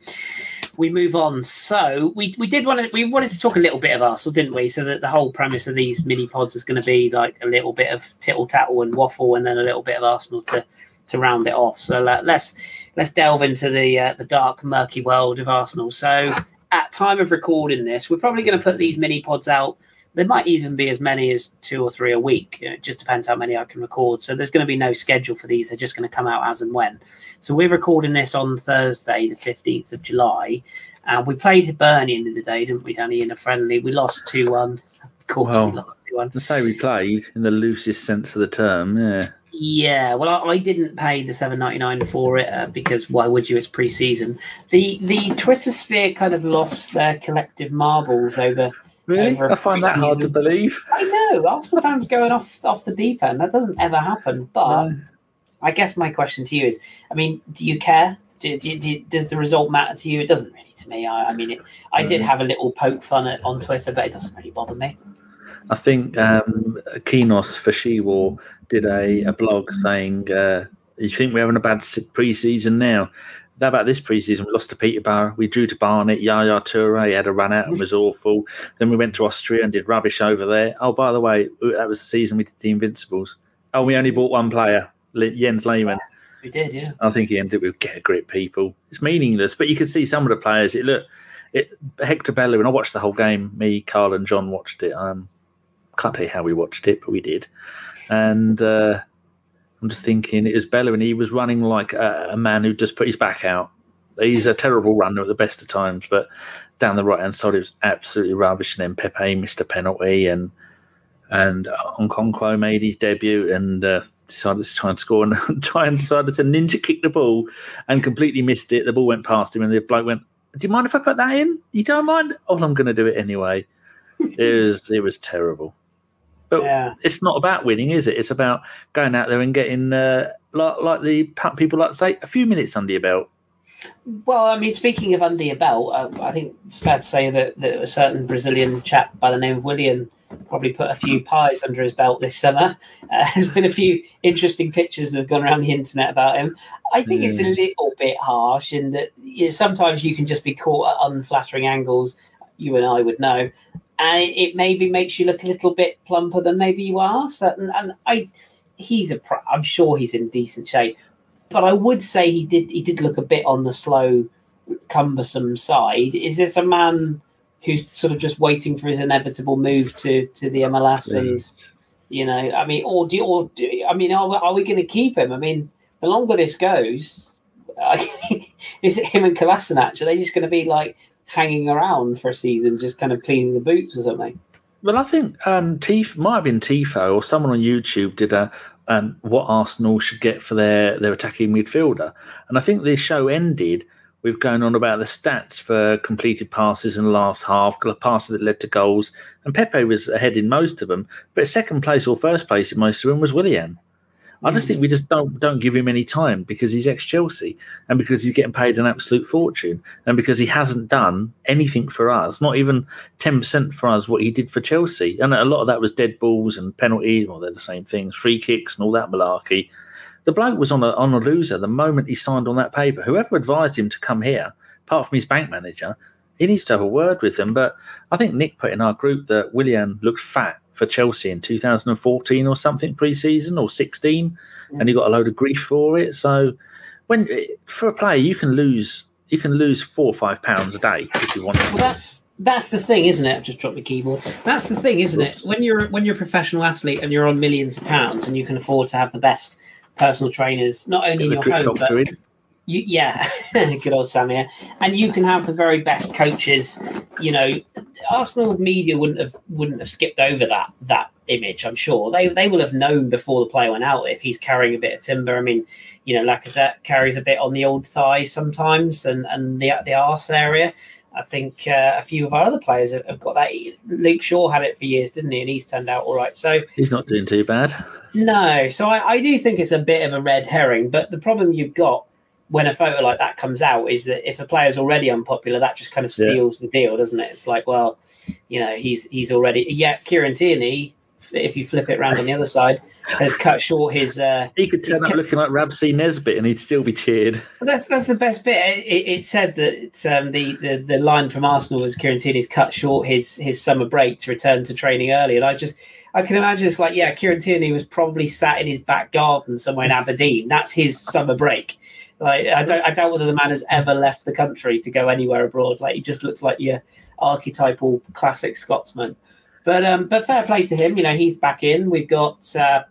we move on. So we we did want to we wanted to talk a little bit of Arsenal, didn't we? So that the whole premise of these mini pods is going to be like a little bit of tittle tattle and waffle, and then a little bit of Arsenal to to round it off. So uh, let's let's delve into the uh, the dark, murky world of Arsenal. So at time of recording this, we're probably going to put these mini pods out. There might even be as many as two or three a week. It just depends how many I can record. So there's going to be no schedule for these. They're just going to come out as and when. So we're recording this on Thursday, the 15th of July. Uh, we played Burnley in the day, didn't we, Danny, in a friendly? We lost 2 1. [LAUGHS] Of course, well, we lost 2 1. To say we played in the loosest sense of the term, yeah. Yeah, well, I, I, didn't pay the seven ninety nine for it uh, because why would you? It's pre-season. The the Twitter sphere kind of lost their collective marbles over. Really, over I find that hard to believe. I know Arsenal fans going off off the deep end. That doesn't ever happen. But no. I guess my question to you is: I mean, do you care? Do, do, do, does the result matter to you? It doesn't really to me. I, I mean, it, I did have a little poke fun at, on Twitter, but it doesn't really bother me. I think um, Kinos for She War did a, a blog saying, uh, "You think we're having a bad pre-season now? How about this pre-season? We lost to Peterborough. We drew to Barnet. Yaya Toure had a run out and was awful. Then we went to Austria and did rubbish over there. Oh, by the way, that was the season we did the Invincibles. Oh, we only bought one player, Jens Lehmann. Yes, we did, yeah. I think he ended up with get a grip, people. It's meaningless, but you can see some of the players. It look, it Hector Bellerin. I watched the whole game. Me, Carl, and John watched it. Um, can't tell you how we watched it, but we did. And uh, I'm just thinking it was Bellerin. He was running like a, a, man who just put his back out. He's a terrible runner at the best of times, but down the right hand side, it was absolutely rubbish. And then Pepe missed a penalty, and and Okonkwo made his debut and uh, decided to try and score and [LAUGHS] try and decided to ninja kick the ball and completely missed it. The ball went past him, and the bloke went, "Do you mind if I put that in? You don't mind? Oh, I'm going to do it anyway." it was it was terrible. But yeah. it's not about winning, is it? It's about going out there and getting uh, like, like the people like to say, a few minutes under your belt. Well, I mean, speaking of under your belt, uh, I think fair to say that, that a certain Brazilian chap by the name of Willian probably put a few pies under his belt this summer. [LAUGHS] Uh, there's been a few interesting pictures that have gone around the internet about him. I think it's a little bit harsh in that you know, sometimes you can just be caught at unflattering angles. You and I would know, and it maybe makes you look a little bit plumper than maybe you are. So, and, and I, he's a, pro- I'm sure he's in decent shape, but I would say he did he did look a bit on the slow, cumbersome side. Is this a man? who's sort of just waiting for his inevitable move to to the MLS and you know I mean or do or do, I mean are, are we going to keep him I mean the longer this goes [LAUGHS] is it him and Kolasinac are they just going to be like hanging around for a season just kind of cleaning the boots or something well I think um Tif might have been Tifo or someone on YouTube did a um, what Arsenal should get for their their attacking midfielder and I think the show ended with going on about the stats for completed passes in the last half, passes that led to goals, and Pepe was ahead in most of them. But second place or first place in most of them was Willian. I just think we just don't don't give him any time because he's ex Chelsea and because he's getting paid an absolute fortune and because he hasn't done anything for us, not even ten percent for us what he did for Chelsea. And a lot of that was dead balls and penalties, well they're the same things, free kicks and all that malarkey the bloke was on a on a loser the moment he signed on that paper. Whoever advised him to come here, apart from his bank manager, he needs to have a word with them. But I think Nick put in our group that Willian looked fat for Chelsea in 2014 or something pre-season or 16, mm. and he got a load of grief for it. So when for a player, you can lose you can lose four or five pounds a day if you want. To. Well, that's that's the thing, isn't it? I've just dropped the keyboard. That's the thing, isn't Oops. it? When you're when you're a professional athlete and you're on millions of pounds and you can afford to have the best personal trainers, not only in your home, but you, yeah, [LAUGHS] good old Sam here. And you can have the very best coaches. You know, Arsenal media wouldn't have wouldn't have skipped over that that image. I'm sure they they will have known before the player went out if he's carrying a bit of timber. I mean, you know, Lacazette carries a bit on the old thigh sometimes, and and the the arse area. I think uh, a few of our other players have, have, got that. Luke Shaw had it for years, didn't he? And he's turned out all right. So he's not doing too bad. No, so I, I do think it's a bit of a red herring. But the problem you've got when a photo like that comes out is that if a player's already unpopular, that just kind of seals yeah. the deal, doesn't it? It's like, well, you know, he's he's already yeah. Kieran Tierney, if you flip it around on the other side, has cut short his. Uh, he could turn up looking like Rab C. Nesbitt, and he'd still be cheered. that's that's the best bit. It, it said that um, the, the the line from Arsenal was Kieran Tierney's cut short his his summer break to return to training early, and I just. I can imagine it's like, yeah, Kieran Tierney was probably sat in his back garden somewhere in Aberdeen. That's his summer break. Like, I don't, I doubt whether the man has ever left the country to go anywhere abroad. Like, he just looks like your archetypal classic Scotsman. But um, but fair play to him. You know, he's back in. We've got uh,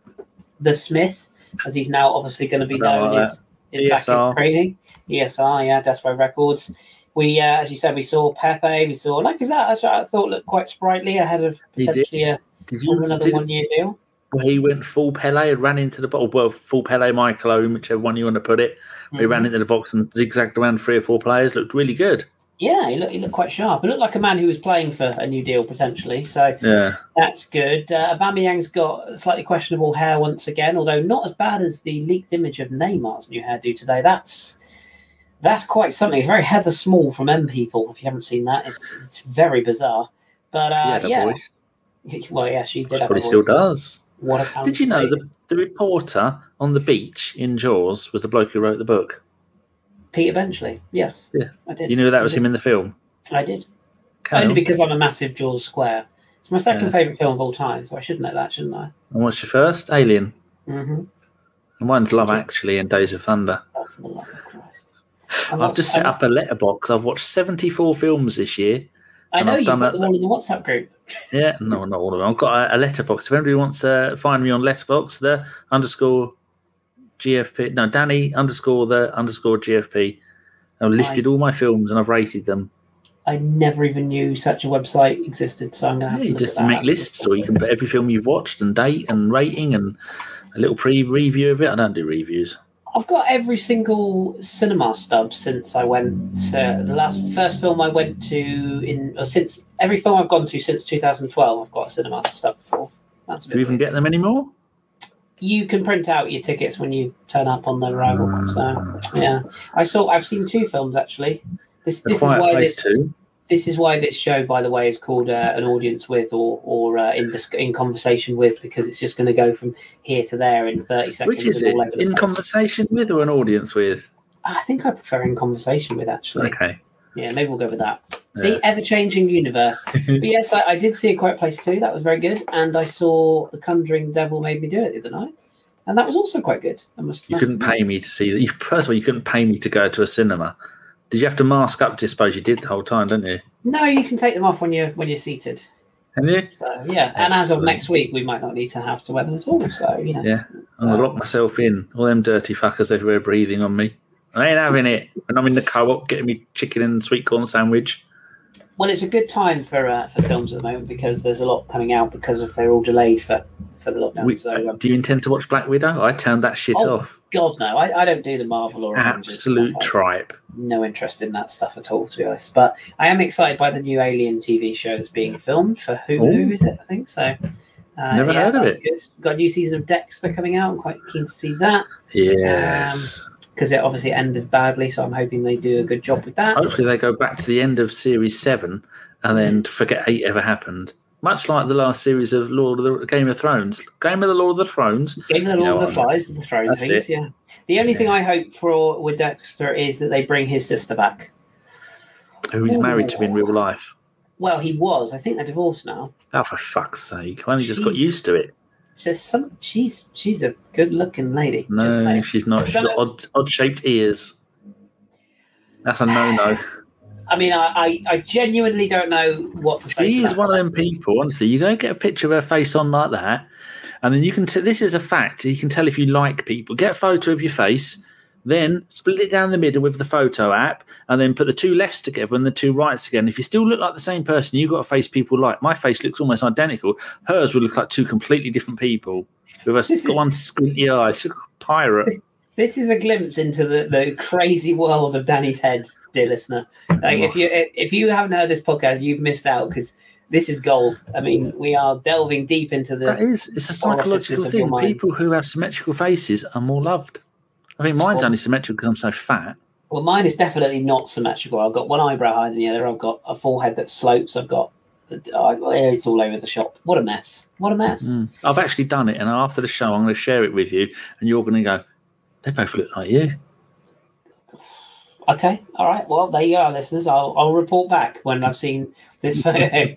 the Smith, as he's now obviously going to be known, is, is back in training. ESR, yeah, Death Row Records. We, uh, as you said, we saw Pepe. We saw like is that I thought looked quite sprightly ahead of potentially a, you, another one year deal. Well, he went full Pele and ran into the box. Well, full Pele, Michael Owen, whichever one you want to put it. Mm-hmm. He ran into the box and zigzagged around three or four players. Looked really good. Yeah, he looked, he looked quite sharp. He looked like a man who was playing for a new deal potentially. So yeah, that's good. Uh, Aubameyang's got slightly questionable hair once again, although not as bad as the leaked image of Neymar's new hairdo today. That's that's quite something. It's very Heather Small from M People. If you haven't seen that, it's it's very bizarre. But uh, yeah, voice. [LAUGHS] well, yeah, she did. She probably still does. What a Did you know the the reporter on the beach in Jaws was the bloke who wrote the book? Peter Benchley. Yes. Yeah. I did. You knew that was him in the film? I did. Only because I'm a massive Jaws square. It's my second yeah. favourite film of all time, so I should know that, shouldn't I? And what's your first? Alien. Mm-hmm. And mine's Love Actually and Days of Thunder. Oh, for the love of Christ. I've just set up a letterbox. I've watched 74 films this year. I know you've got them all in the WhatsApp group. Yeah, no, not all of them. I've got a, a letterbox. If anybody wants to find me on letterbox, the underscore GFP, no, Danny underscore the underscore GFP. I've listed I, all my films and I've rated them. I never even knew such a website existed, so I'm going to have yeah, to just make lists, or you can put every film you've watched and date and rating and a little pre-review of it. I don't do reviews. I've got every single cinema stub since I went. Uh, the last first film I went to in or since every film I've gone to since 2012. I've got a cinema stub for. That's do you even get them anymore? you can print out your tickets when you turn up on the arrival. So yeah, I saw. I've seen two films actually. This this is why this, too. This is why this show, by the way, is called uh, an audience with or or uh, in dis- in conversation with because it's just going to go from here to there in thirty seconds. Which is it? In conversation with or an audience with? I think I prefer in conversation with actually. Okay. Yeah, maybe we'll go with that. See, ever changing universe. [LAUGHS] but yes, I, I, did see a Quiet Place too. That was very good, and I saw The Conjuring Devil Made Me Do It the other night, and that was also quite good. I must. You must couldn't pay me to see that. First of all, you couldn't pay me to go to a cinema. Did you have to mask up? I suppose you did the whole time, didn't you? No, you can take them off when you're when you're seated. Can you? So, yeah, Excellent. and as of next week, we might not need to have to wear them at all. So you know. Yeah, I'm gonna lock myself in. All them dirty fuckers everywhere breathing on me. I ain't having it. And I'm in the co-op getting me chicken and sweet corn sandwich. Well, it's a good time for uh, for films at the moment because there's a lot coming out because of they're all delayed for for the lockdown. We, so, um, do you intend to watch Black Widow? I turned that shit oh, off. God no, I, I don't do the Marvel or absolute tripe. No interest in that stuff at all, to be honest. But I am excited by the new Alien TV show that's being filmed for Hulu. Ooh. Is it? I think so. Uh, Never yeah, heard of it. Good. Got a new season of Dexter coming out. I'm quite keen to see that. Yes. Um, because it obviously ended badly. So I'm hoping they do a good job with that. Hopefully, they go back to the end of series seven and then forget eight ever happened. Much like the last series of Lord of the Game of Thrones, Game of the Lord of the Thrones, Game of the Lord of the Flies, the Throne things. It. Yeah. The only yeah. thing I hope for with Dexter is that they bring his sister back, who he's Ooh. married to in real life. Well, he was. I think they're divorced now. Oh, for fuck's sake! Why only just got used to it? She's some. She's she's a good looking lady. No, she's not. She's got odd odd shaped ears. That's a no no. I mean, I, I, I, genuinely don't know what to say. She is one of them people. Honestly, you go get a picture of her face on like that, and then you can. T- this is a fact. You can tell if you like people. Get a photo of your face, then split it down the middle with the photo app, and then put the two lefts together and the two rights together. And if you still look like the same person, you've got a face people like. My face looks almost identical. Hers would look like two completely different people with a [LAUGHS] one squinty eye. She's a pirate. This is a glimpse into the, the crazy world of Danny's head, dear listener. Like if you if you haven't heard this podcast, you've missed out because this is gold. I mean, we are delving deep into the. That is, it's a psychological thing. People who have symmetrical faces are more loved. I mean, mine's well, only symmetrical because I'm so fat. Well, mine is definitely not symmetrical. I've got one eyebrow higher than the other. I've got a forehead that slopes. I've got it's all over the shop. What a mess! What a mess! Mm. I've actually done it, and after the show, I'm going to share it with you, and you're going to go. They both look like you. Okay, all right. Well, there you are, listeners. I'll I'll report back when I've seen this [LAUGHS] photo.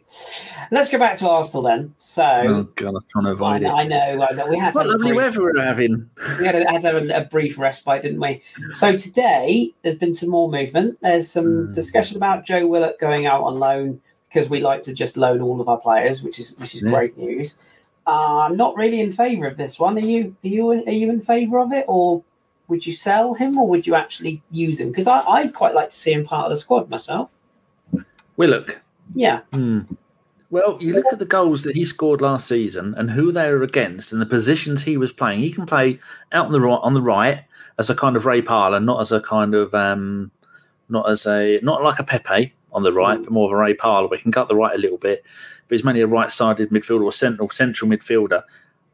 Let's go back to Arsenal then. So, oh god, I was trying to avoid I, it. I know, I know. We had what lovely brief, weather we're having. We had, a, had a, a, brief respite, didn't we? So today there's been some more movement. There's some mm. discussion about Joe Willock going out on loan because we like to just loan all of our players, which is which is yeah. great news. Uh, I'm not really in favour of this one. Are you? Are you? Are you in favour of it, or would you sell him or would you actually use him? Because I, I'd quite like to see him part of the squad myself. Willock. Yeah. Hmm. Well, you look at the goals that he scored last season and who they were against and the positions he was playing. He can play out on the right, on the right as a kind of Ray Parlour, not as a kind of um, not as a not like a Pepe on the right, mm. but more of a Ray Parlour. We can cut the right a little bit, but he's mainly a right-sided midfielder or central central midfielder.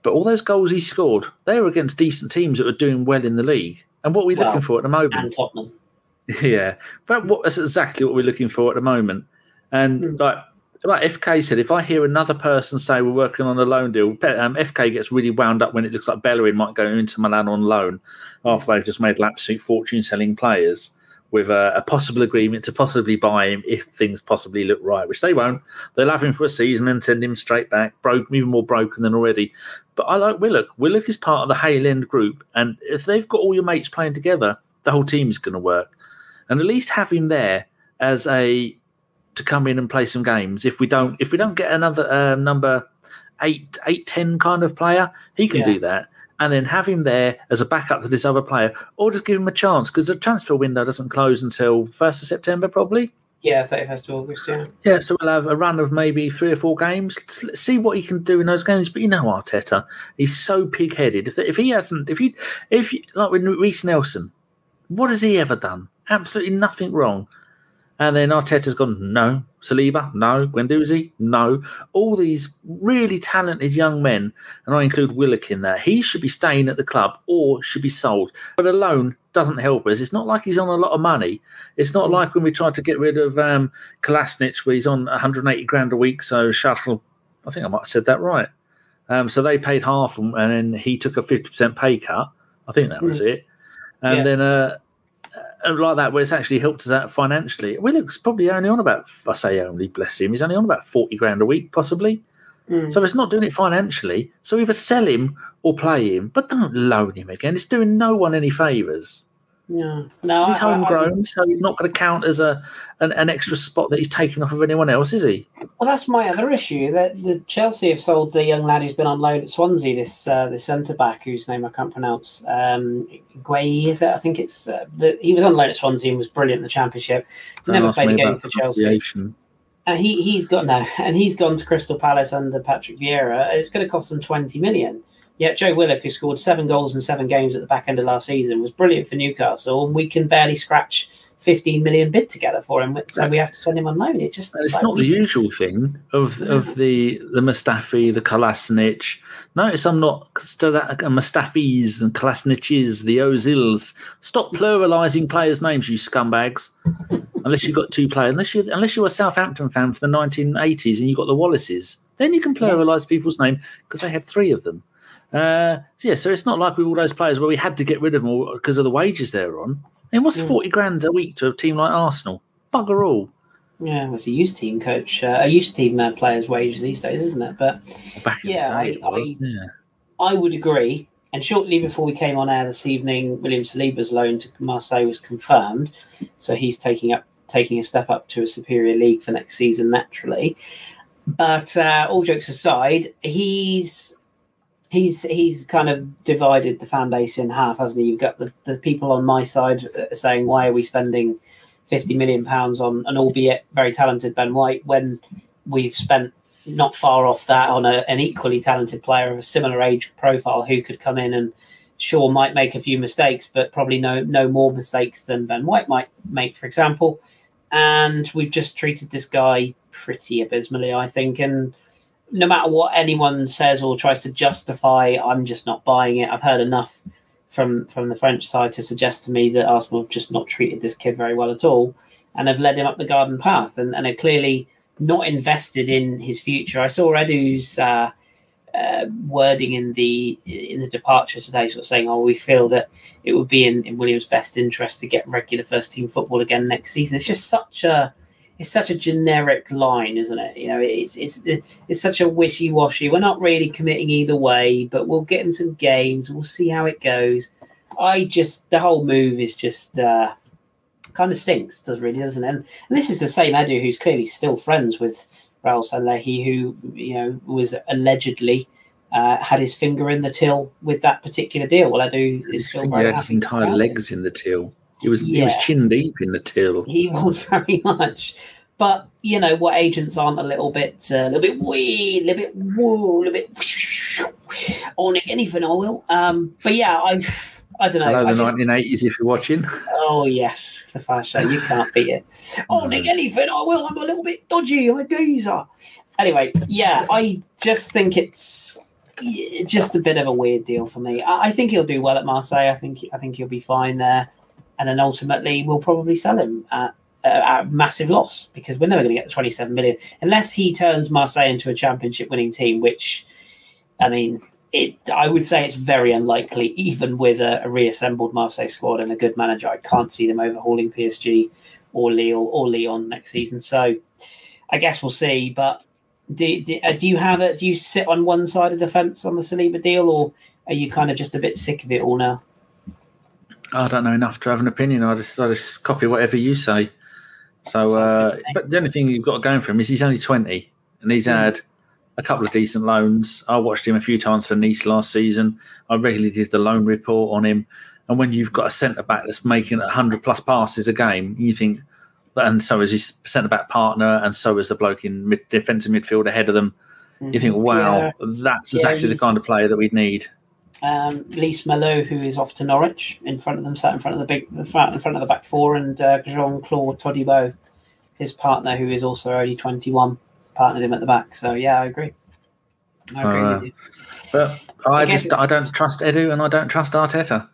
But all those goals he scored, they were against decent teams that were doing well in the league. And what are we well, looking for at the moment? Tottenham. [LAUGHS] Yeah, but what, that's exactly what we're looking for at the moment. And mm. like, like FK said, if I hear another person say we're working on a loan deal, um, FK gets really wound up when it looks like Bellerin might go into Milan on loan after they've just made an absolute fortune selling players with a, a, possible agreement to possibly buy him if things possibly look right, which they won't. They'll have him for a season and send him straight back, broke, even more broken than already. But I like Willock. Willock is part of the Hale End group, and if they've got all your mates playing together, the whole team is going to work. And at least have him there as a to come in and play some games. If we don't, if we don't get another uh, number eight, eight, ten kind of player, he can yeah. do that and then have him there as a backup to this other player, or just give him a chance because the transfer window doesn't close until first of September, probably. Yeah, thirty first of August. Yeah. Yeah, so we'll have a run of maybe three or four games. Let's see what he can do in those games. But you know, Arteta, he's so pig-headed. If, if he hasn't, if he, if like with Reiss Nelson, what has he ever done? Absolutely nothing wrong. And then Arteta's gone, no. Saliba, no. Guendouzi, no. All these really talented young men, and I include Willock in that. He should be staying at the club or should be sold. But a loan doesn't help us. It's not like he's on a lot of money. It's not like when we tried to get rid of um, where he's on 180 grand a week. So Shuttle, I think I might have said that right. Um, so they paid half, and then he took a 50% pay cut. I think that was mm. it. And yeah. then uh, like that, where it's actually helped us out financially. Willock's probably only on about, I say only, bless him, he's only on about 40 grand a week, possibly. Mm. So it's not doing it financially. So either sell him or play him, but don't loan him again. It's doing no one any favours. Yeah, no, he's I, homegrown, I, so he's not going to count as a an, an, extra spot that he's taken off of anyone else, is he? Well, that's my other issue. That the Chelsea have sold the young lad who's been on loan at Swansea, this uh, this centre back whose name I can't pronounce. Um, Guéhi, is it? I think it's. Uh, he was on loan at Swansea and was brilliant in the Championship. never played a game for Chelsea. And he he's got no, [LAUGHS] and he's gone to Crystal Palace under Patrick Vieira. It's going to cost them twenty million. Yet Joe Willock, who scored seven goals in seven games at the back end of last season, was brilliant for Newcastle, and we can barely scratch 15 million bid together for him. So we have to send him on loan. It just it's like, not the usual thing of of the the Mustafi, the Kolasinac. Notice I'm not still that uh, Mustafis and Kolasinacs, the Ozils. Stop pluralizing players' names, you scumbags. [LAUGHS] unless you've got two players, unless you unless you're a Southampton fan for the 1980s and you got the Wallaces, then you can pluralize yeah. people's name because they had three of them. Uh, so yeah, so it's not like with all those players where we had to get rid of them because of the wages they're on. I mean, what's mm. forty grand a week to a team like Arsenal? Bugger all. Yeah, it's a youth team coach, uh, a youth team uh, players' wages these days, isn't it? But yeah, I, was, I, yeah, I would agree. And shortly before we came on air this evening, William Saliba's loan to Marseille was confirmed, so he's taking up taking a step up to a superior league for next season naturally. But uh, all jokes aside, he's he's he's kind of divided the fan base in half, hasn't he? You've got the, the people on my side uh, saying, "Why are we spending fifty million pounds on an albeit very talented Ben White when we've spent not far off that on a, an equally talented player of a similar age profile who could come in and sure might make a few mistakes, but probably no no more mistakes than Ben White might make, for example." And we've just treated this guy pretty abysmally, I think, and no matter what anyone says or tries to justify, I'm just not buying it. I've heard enough from from the French side to suggest to me that Arsenal have just not treated this kid very well at all and have led him up the garden path and, and are clearly not invested in his future. I saw Edu's uh, uh, wording in the in the departure today, sort of saying, "Oh, we feel that it would be in, in Williams' best interest to get regular first team football again next season." It's just such a it's such a generic line, isn't it? You know, it's it's it's such a wishy washy. We're not really committing either way, but we'll get him some games. We'll see how it goes. I just the whole move is just uh, kind of stinks, does really, doesn't it? And, and this is the same Edu who's clearly still friends with Raul Sanllehi, who you know was allegedly uh, had his finger in the till with that particular deal. Well, Edu is still he had his entire legs in the till. He was yeah. he was chin deep in the till. He was [LAUGHS] very much. But you know what agents aren't a little bit, uh, a little bit wee, a little bit woo, a little bit. Oh, Nick, anything I will. Um, but yeah, I, I don't know. Hello, the nineteen eighties. If you're watching. Oh yes, the fast show. You can't beat it. Oh, Nick, anything I will. I'm a little bit dodgy. I'm a geezer. Anyway, yeah, I just think it's just a bit of a weird deal for me. I, I think he'll do well at Marseille. I think I think he'll be fine there and then ultimately we'll probably sell him at, at a massive loss because we're never going to get the 27 million unless he turns Marseille into a championship winning team, which, I mean, it. I would say it's very unlikely, even with a, a reassembled Marseille squad and a good manager. I can't see them overhauling PSG or Lille or Lyon next season. So I guess we'll see. But do, do, uh, do you have it? Do you sit on one side of the fence on the Saliba deal, or are you kind of just a bit sick of it all now? I don't know enough to have an opinion. I just I just copy whatever you say. So, uh, but the only thing you've got going for him is he's only twenty, and he's mm. had a couple of decent loans. I watched him a few times for Nice last season. I regularly did the loan report on him. And when you've got a centre back that's making hundred plus passes a game, you think, and so is his centre back partner, and so is the bloke in mid, defensive midfield ahead of them. Mm-hmm. You think, wow, yeah. that's exactly yeah, the kind of player that we'd need um, Lees-Melou, who is off to Norwich, in front of them, sat in front of the big, in front, in front of the back four, and uh, Jean Claude Todibo his partner, who is also only 21, partnered him at the back. So yeah, I agree. I so, agree uh, with you. But I, I just I don't trust Edu and I don't trust Arteta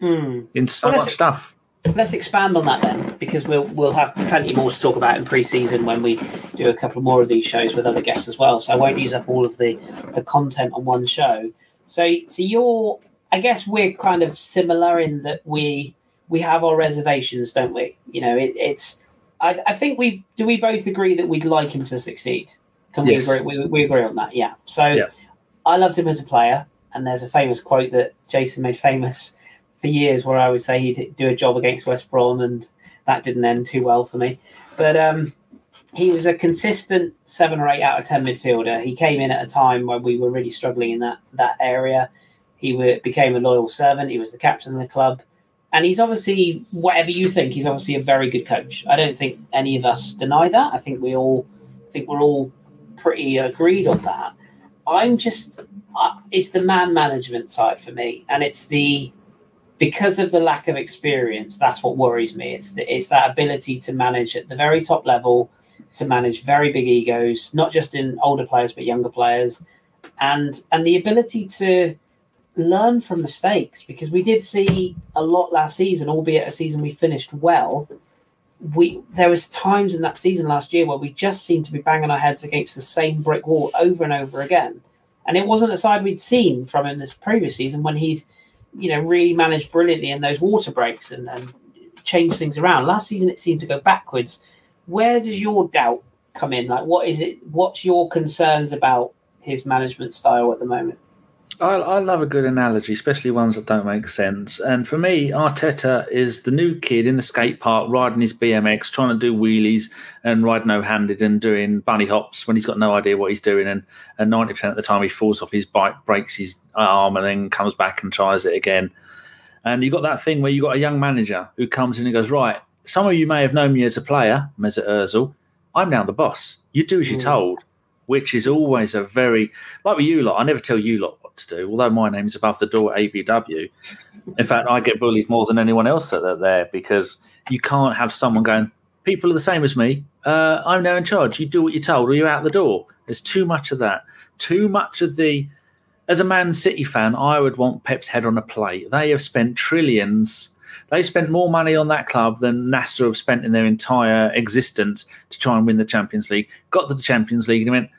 mm. in so well, much stuff. Let's expand on that then, because we'll we'll have plenty more to talk about in pre-season when we do a couple more of these shows with other guests as well. So I won't use up all of the the content on one show. So so you're I guess we're kind of similar in that we we have our reservations, don't we? You know, it, it's I, I think we do we both agree that we'd like him to succeed. Can we agree? We, we agree on that, yeah. So yeah. I loved him as a player, and there's a famous quote that Jason made famous for years where I would say he'd do a job against West Brom, and that didn't end too well for me. But um, he was a consistent seven or eight out of ten midfielder. He came in at a time when we were really struggling in that that area. He became a loyal servant. He was the captain of the club, and he's obviously whatever you think. He's obviously a very good coach. I don't think any of us deny that. I think we all I think we're all pretty agreed on that. I'm just uh, it's the man management side for me, and it's the because of the lack of experience, that's what worries me. It's the, it's that ability to manage at the very top level, to manage very big egos, not just in older players but younger players, and and the ability to learn from mistakes because we did see a lot last season, albeit a season we finished well. We there was times in that season last year where we just seemed to be banging our heads against the same brick wall over and over again, and it wasn't a side we'd seen from him this previous season when he'd you know, really managed brilliantly in those water breaks and, and change things around. Last season, it seemed to go backwards. Where does your doubt come in? Like, what is it? What's your concerns about his management style at the moment? I, I, love a good analogy, especially ones that don't make sense. And for me, Arteta is the new kid in the skate park riding his BMX, trying to do wheelies and ride no handed and doing bunny hops when he's got no idea what he's doing. And, and 90% of the time, he falls off his bike, breaks his arm, and then comes back and tries it again. And you've got that thing where you've got a young manager who comes in and goes, Right, some of you may have known me as a player, Mesut Ozil. I'm now the boss. You do as you're mm. told which is always a very like with you lot. I never tell you lot what to do, although my name's above the door at ABW. In fact, I get bullied more than anyone else that are there because you can't have someone going. People are the same as me. Uh, I'm now in charge. You do what you're told, or you're out the door. There's too much of that. Too much of the. As a Man City fan, I would want Pep's head on a plate. They have spent trillions they spent more money on that club than NASA have spent in their entire existence to try and win the Champions League. Got to the Champions League and went,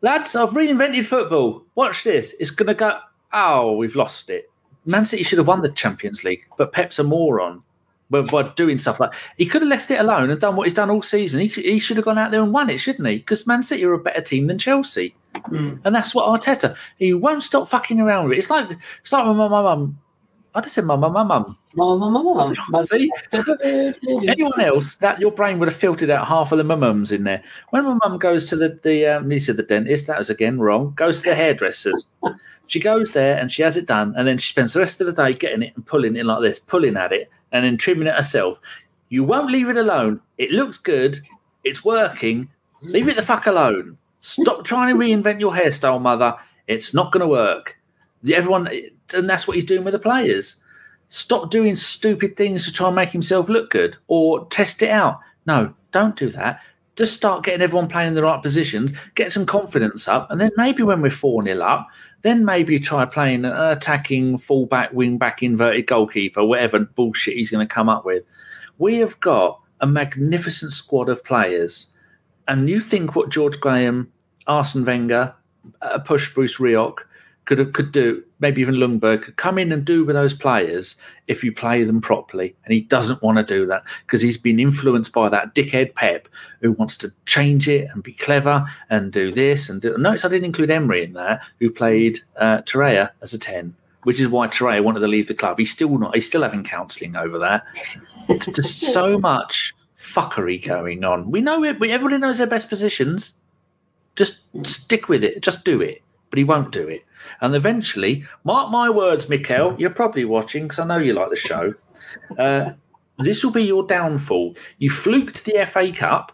lads, I've reinvented football. Watch this. It's going to go. Oh, we've lost it. Man City should have won the Champions League, but Pep's a moron. But by doing stuff like he could have left it alone and done what he's done all season. He, he should have gone out there and won it, shouldn't he? Because Man City are a better team than Chelsea, mm. and that's what Arteta. He won't stop fucking around with it. It's like it's like my mum. I just said mum, mum, mum, mum. mum, mum, [LAUGHS] See? [LAUGHS] Anyone else that your brain would have filtered out half of the mums in there. When my mum goes to the the um, niece of the dentist, that was again wrong. Goes to the hairdressers. [LAUGHS] she goes there and she has it done, and then she spends the rest of the day getting it and pulling it like this, pulling at it, and then trimming it herself. You won't leave it alone. It looks good. It's working. Leave it the fuck alone. Stop trying to reinvent your hairstyle, mother. It's not going to work. Everyone, and that's what he's doing with the players stop doing stupid things to try and make himself look good or test it out. No, don't do that. Just start getting everyone playing in the right positions, get some confidence up, and then maybe when we're 4 0 up, then maybe try playing an attacking fullback, wing back, inverted goalkeeper, whatever bullshit he's going to come up with. We have got a magnificent squad of players. And you think what George Graham, Arsene Wenger, uh, push Bruce Rioch, could could do maybe even Ljungberg could come in and do with those players if you play them properly. And he doesn't want to do that because he's been influenced by that dickhead Pep who wants to change it and be clever and do this and do. Notice I didn't include Emery in there, who played uh, Torreira as a ten. Which is why Torreira wanted to leave the club. He's still not. He's still having counselling over that. It's just [LAUGHS] so much fuckery going on. We know it. We, everybody knows their best positions. Just stick with it. Just do it. But he won't do it. And eventually, mark my words, Mikel, you're probably watching because I know you like the show. Uh, this will be your downfall. You fluked the FA Cup,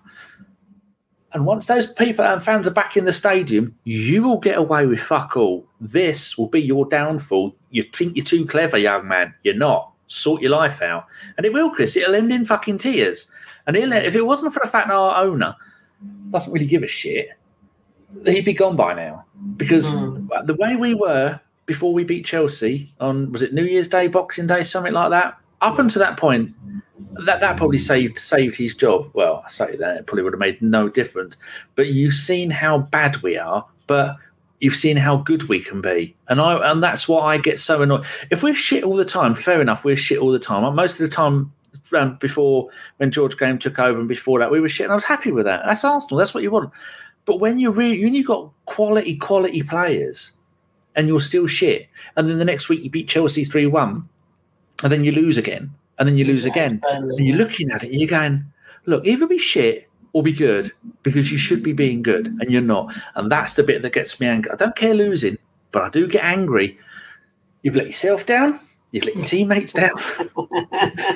and once those people and fans are back in the stadium, you will get away with fuck all. This will be your downfall. You think you're too clever, young man. You're not. sort your life out. And it will, Kris. It'll end in fucking tears. And if it wasn't for the fact that our owner doesn't really give a shit, he'd be gone by now. Because mm. the way we were before we beat Chelsea on was it New Year's Day, Boxing Day, something like that. Up until that point, that that probably saved saved his job. Well, I say that it probably would have made no difference. But you've seen how bad we are. But you've seen how good we can be. And I and that's why I get so annoyed. If we're shit all the time, fair enough, we're shit all the time. Most of the time um, before when George Graham took over and before that, we were shit and I was happy with that. That's Arsenal, that's what you want. But when you really when you've got quality, quality players and you're still shit, and then the next week you beat Chelsea 3 1, and then you lose again, and then you lose again, and you're looking at it and you're going, look, either be shit or be good because you should be being good and you're not. And that's the bit that gets me angry. I don't care losing, but I do get angry. You've let yourself down. You've let your teammates [LAUGHS] down.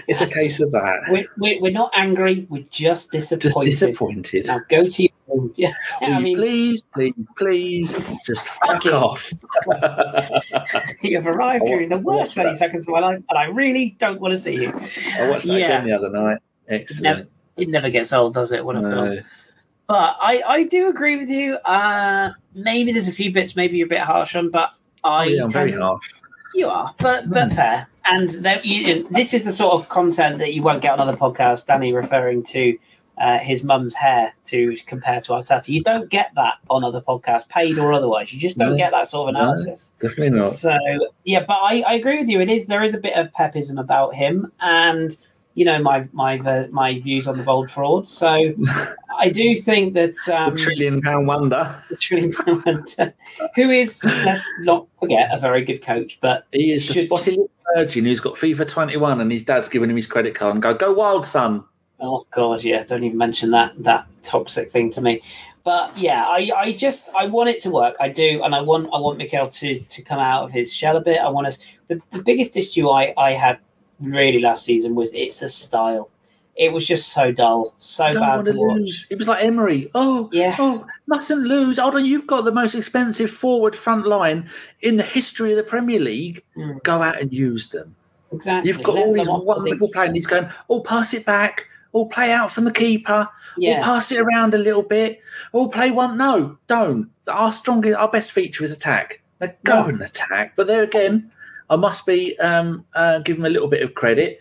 it's a case of that. We're, we're, we're, not angry. We're just disappointed. Just disappointed. Now go to your. Yeah, [LAUGHS] I mean, please, please, please, just fuck off. [LAUGHS] You've arrived during the worst 20 seconds of my life, and I really don't want to see you. I watched that yeah. again the other night. Excellent it never gets old, does it? What a no. film. But I, I do agree with you. Uh, maybe there's a few bits maybe you're a bit harsh on, but I. Oh, yeah, I'm very harsh. You are, but but fair. And there, you, this is the sort of content that you won't get on other podcasts. Danny referring to uh, his mum's hair to compare to Arteta. You don't get that on other podcasts, paid or otherwise. You just don't no, get that sort of analysis. No, definitely not. So yeah, but I, I agree with you. It is there is a bit of pepism about him, and you know my my uh, my views on the bold fraud. So [LAUGHS] I do think that um, the trillion pound wonder, the trillion pound wonder, who is let's not forget a very good coach, but he is should, the spotted virgin who's got FIFA 21, and his dad's giving him his credit card and go go wild, son. Oh God, yeah! Don't even mention that that toxic thing to me. But yeah, I, I just I want it to work. I do, and I want I want Mikel to to come out of his shell a bit. I want us. The, the biggest issue I I had really last season was it's a style. It was just so dull, so bad to, to watch. It was like Emery. Oh, yeah. Oh, mustn't lose. Hold on, you've got the most expensive forward front line in the history of the Premier League. Mm. Go out and use them. Exactly. You've got Let all these wonderful players. He's going, oh, pass it back. Oh, play out from the keeper. Yeah. Or pass it around a little bit. Or play one. No, don't. Our strongest, our best feature is attack. Now go no. and attack. But there again, I must be um, uh, give him a little bit of credit.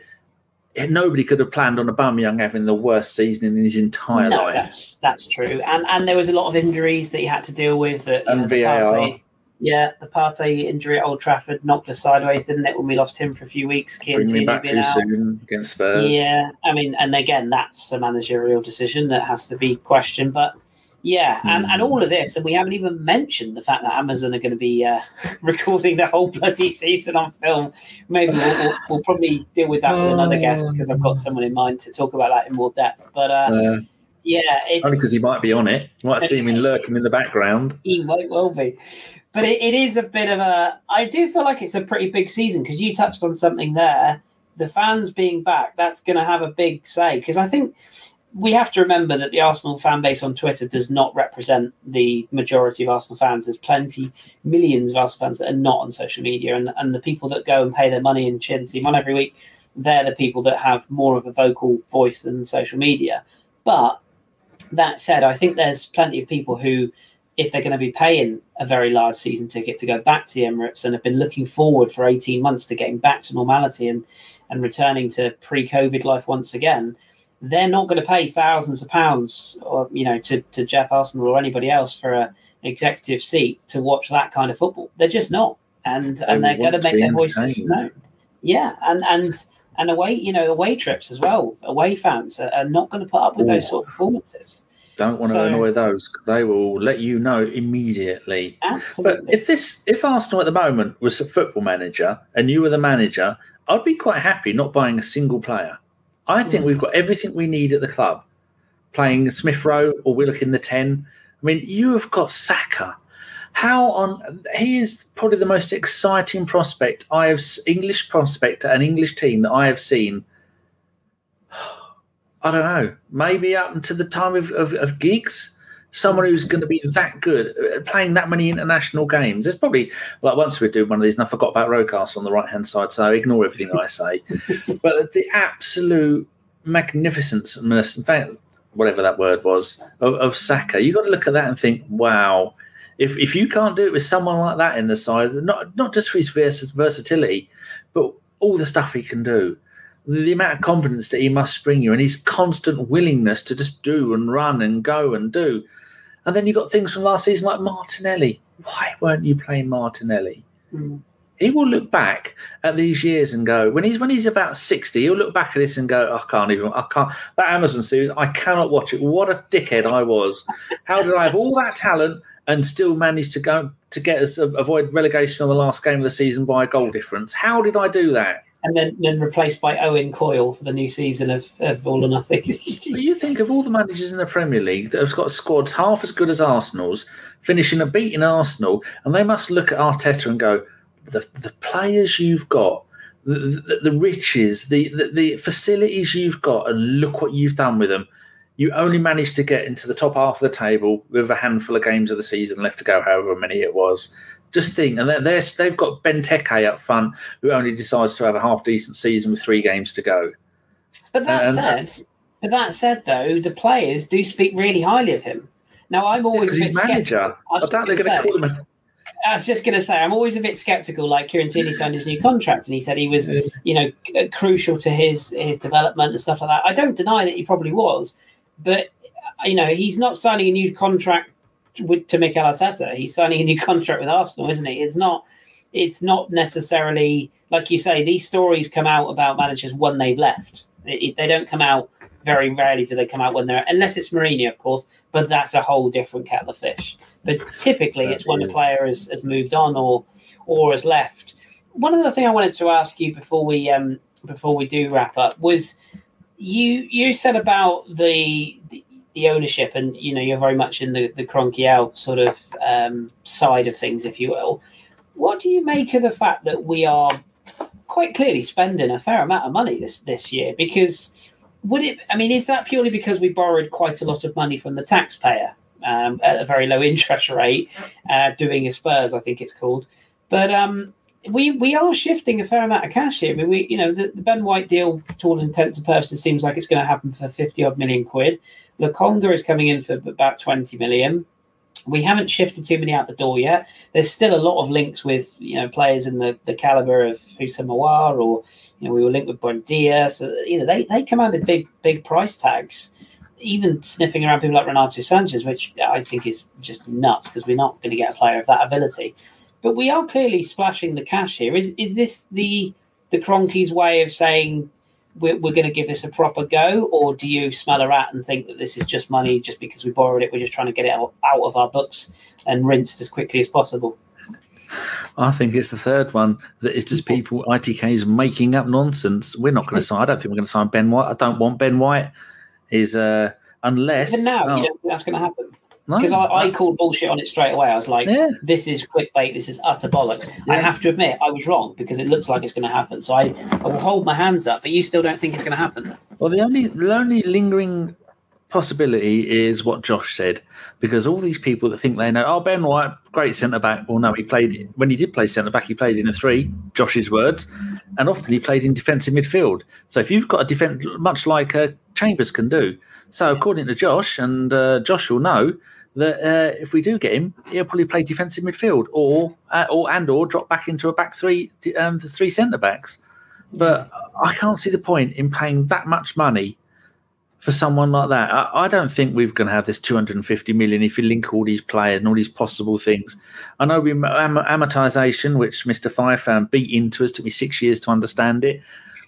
Nobody could have planned on Aubameyang having the worst season in his entire no, life. That's, that's true, and and there was a lot of injuries that he had to deal with. That, and know, VAR. Yeah, the Partey injury at Old Trafford knocked us sideways, didn't it? When we lost him for a few weeks, Bring me back too out. soon against Spurs. Yeah, I mean, and again, that's a managerial decision that has to be questioned, but yeah, and, and all of this, and we haven't even mentioned the fact that Amazon are going to be uh, [LAUGHS] recording the whole bloody season on film. Maybe we'll, we'll, we'll probably deal with that with another guest because I've got someone in mind to talk about that in more depth. But uh, uh, yeah, it's, only because he might be on it. You might see him in lurking in the background. He might well be. But it, it is a bit of a. I do feel like it's a pretty big season because you touched on something there. The fans being back, that's going to have a big say because I think we have to remember that the Arsenal fan base on Twitter does not represent the majority of Arsenal fans. There's plenty, millions of Arsenal fans that are not on social media, and, and the people that go and pay their money and cheer the team on every week, they're the people that have more of a vocal voice than social media. But that said, I think there's plenty of people who, if they're going to be paying a very large season ticket to go back to the Emirates and have been looking forward for 18 months to getting back to normality and, and returning to pre COVID life once again, they're not going to pay thousands of pounds or you know to, to Jeff Arsenal or anybody else for a, an executive seat to watch that kind of football. They're just not, and and they're going to make their voices known. Yeah, and and and away you know away trips as well. Away fans are, are not going to put up with Ooh. those sort of performances. Don't want so, to annoy those. They will let you know immediately. Absolutely. But if this, if Arsenal at the moment was a football manager and you were the manager, I'd be quite happy not buying a single player. I think hmm. we've got everything we need at the club. Playing Smith Rowe or Willock in the 10. I mean, you have got Saka. How on he is probably the most exciting prospect I have English prospect an English team that I have seen. [SIGHS] I don't know, maybe up until the time of, of, of Giggs. Someone who's going to be that good, uh, playing that many international games. It's probably like once we do one of these, and I forgot about Rocastle on the right hand side, so ignore everything that I say. [LAUGHS] but the absolute magnificence, in fact, whatever that word was, of, of Saka, you got to look at that and think, wow. If, if you can't do it with someone like that in the side, not not just for his versatility, but all the stuff he can do the amount of confidence that he must bring you and his constant willingness to just do and run and go and do. And then you got things from last season like Martinelli. Why weren't you playing Martinelli? Mm. He will look back at these years and go when he's when he's about sixty. He'll look back at this and go, "I can't even. I can't." That Amazon series, I cannot watch it. What a dickhead I was! How did I have all that talent and still managed to go to get us avoid relegation on the last game of the season by a goal difference? How did I do that? and then, then replaced by Owen Coyle for the new season of, of All or Nothing. [LAUGHS] you think of all the managers in the Premier League that have got squads half as good as Arsenal's, finishing a beating Arsenal, and they must look at Arteta and go, the, the players you've got, the, the, the riches, the, the, the facilities you've got, and look what you've done with them. You only managed to get into the top half of the table with a handful of games of the season left to go, however many it was just think, and they're, they're, they've got Benteke up front, who only decides to have a half decent season with three games to go. But that and, said, but that said, though, the players do speak really highly of him. Now, I'm always yeah, his manager. I, I doubt they're going to call him. A... I was just going to say, I'm always a bit skeptical. Like Kieran Tierney signed his new contract, and he said he was, you know, crucial to his his development and stuff like that. I don't deny that he probably was, but you know, he's not signing a new contract with, to Mikel Arteta. He's signing a new [LAUGHS] contract with Arsenal, isn't he? It's not. It's not necessarily like you say. These stories come out about managers when they've left. It, they don't come out very rarely. Do they come out when they're unless it's Mourinho, of course. But that's a whole different kettle of fish. But typically, that it's is. when the player has, has moved on or or has left. One other thing I wanted to ask you before we um before we do wrap up was you you said about the, the the ownership, and you know you're very much in the the Kroenke out sort of um, side of things, if you will. What do you make of the fact that we are quite clearly spending a fair amount of money this this year? Because would it? I mean, is that purely because we borrowed quite a lot of money from the taxpayer um, at a very low interest rate, uh, doing a Spurs, I think it's called. But um, we we are shifting a fair amount of cash here. I mean, we you know the, the Ben White deal, to all intents and purposes, seems like it's going to happen for fifty odd million quid. Lokonga is coming in for about 20 million. We haven't shifted too many out the door yet. There's still a lot of links with you know players in the, the caliber of Houssem Aouar or you know we were linked with Buendia. So you know they, they commanded big big price tags. Even sniffing around people like Renato Sanches, which I think is just nuts because we're not going to get a player of that ability. But we are clearly splashing the cash here. Is is this the the Kroenke's way of saying we're, we're going to give this a proper go, or do you smell a rat and think that this is just money just because we borrowed it? We're just trying to get it out, out of our books and rinsed as quickly as possible. I think it's the third one that it's just people ITKs making up nonsense. We're not going to sign. I don't think we're going to sign Ben White. I don't want Ben White. Is uh, unless Even now oh, you don't think that's going to happen. Because no, I, I, called bullshit on it straight away. I was like, yeah. this is clickbait. This is utter bollocks. Yeah. I have to admit, I was wrong because it looks like it's going to happen. So I, I will hold my hands up, but you still don't think it's going to happen. Well, the only, the only lingering possibility is what Josh said, because all these people that think they know, oh, Ben White, great centre back. Well, no, he played, when he did play centre back, he played in a three, Josh's words, and often he played in defensive midfield. So if you've got a defence, much like uh, Chambers can do. So according to Josh, and uh, Josh will know, that uh, if we do get him, he'll probably play defensive midfield or uh, or and or drop back into a back three, um, the three centre backs. But I can't see the point in paying that much money for someone like that. I, I don't think we're going to have this 250 million if you link all these players and all these possible things. I know we am- amortization, which Mr. Fife um, beat into us, took me six years to understand it.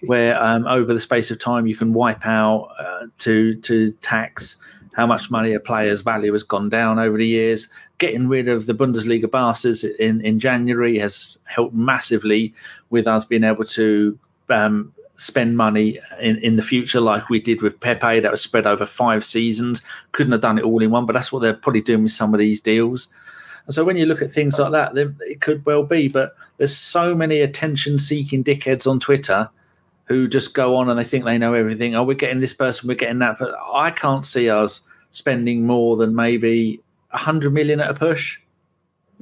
Where um, over the space of time you can wipe out uh, to to tax how much money a player's value has gone down over the years. Getting rid of the Bundesliga bastards in, in January has helped massively with us being able to um, spend money in, in the future like we did with Pepe. That was spread over five seasons. Couldn't have done it all in one, but that's what they're probably doing with some of these deals. And so when you look at things like that, it could well be. But there's so many attention-seeking dickheads on Twitter who just go on and they think they know everything. Oh, we're getting this person, we're getting that. But I can't see us spending more than maybe a 100 million at a push.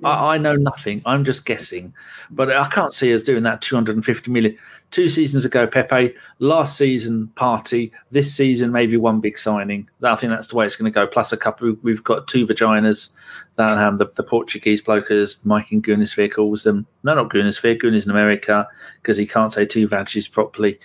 I, I, know nothing. I'm just guessing, but I can't see us doing that 250 million. Two seasons ago, Pepe. Last season, Partey. This season, maybe one big signing. I think that's the way it's going to go. Plus a couple. We've got two vaginas. That um, the, the Portuguese bloke as Mike and Guinnessfair calls them. No, not Guinnessfair. Guinness in America because he can't say two vaggies properly.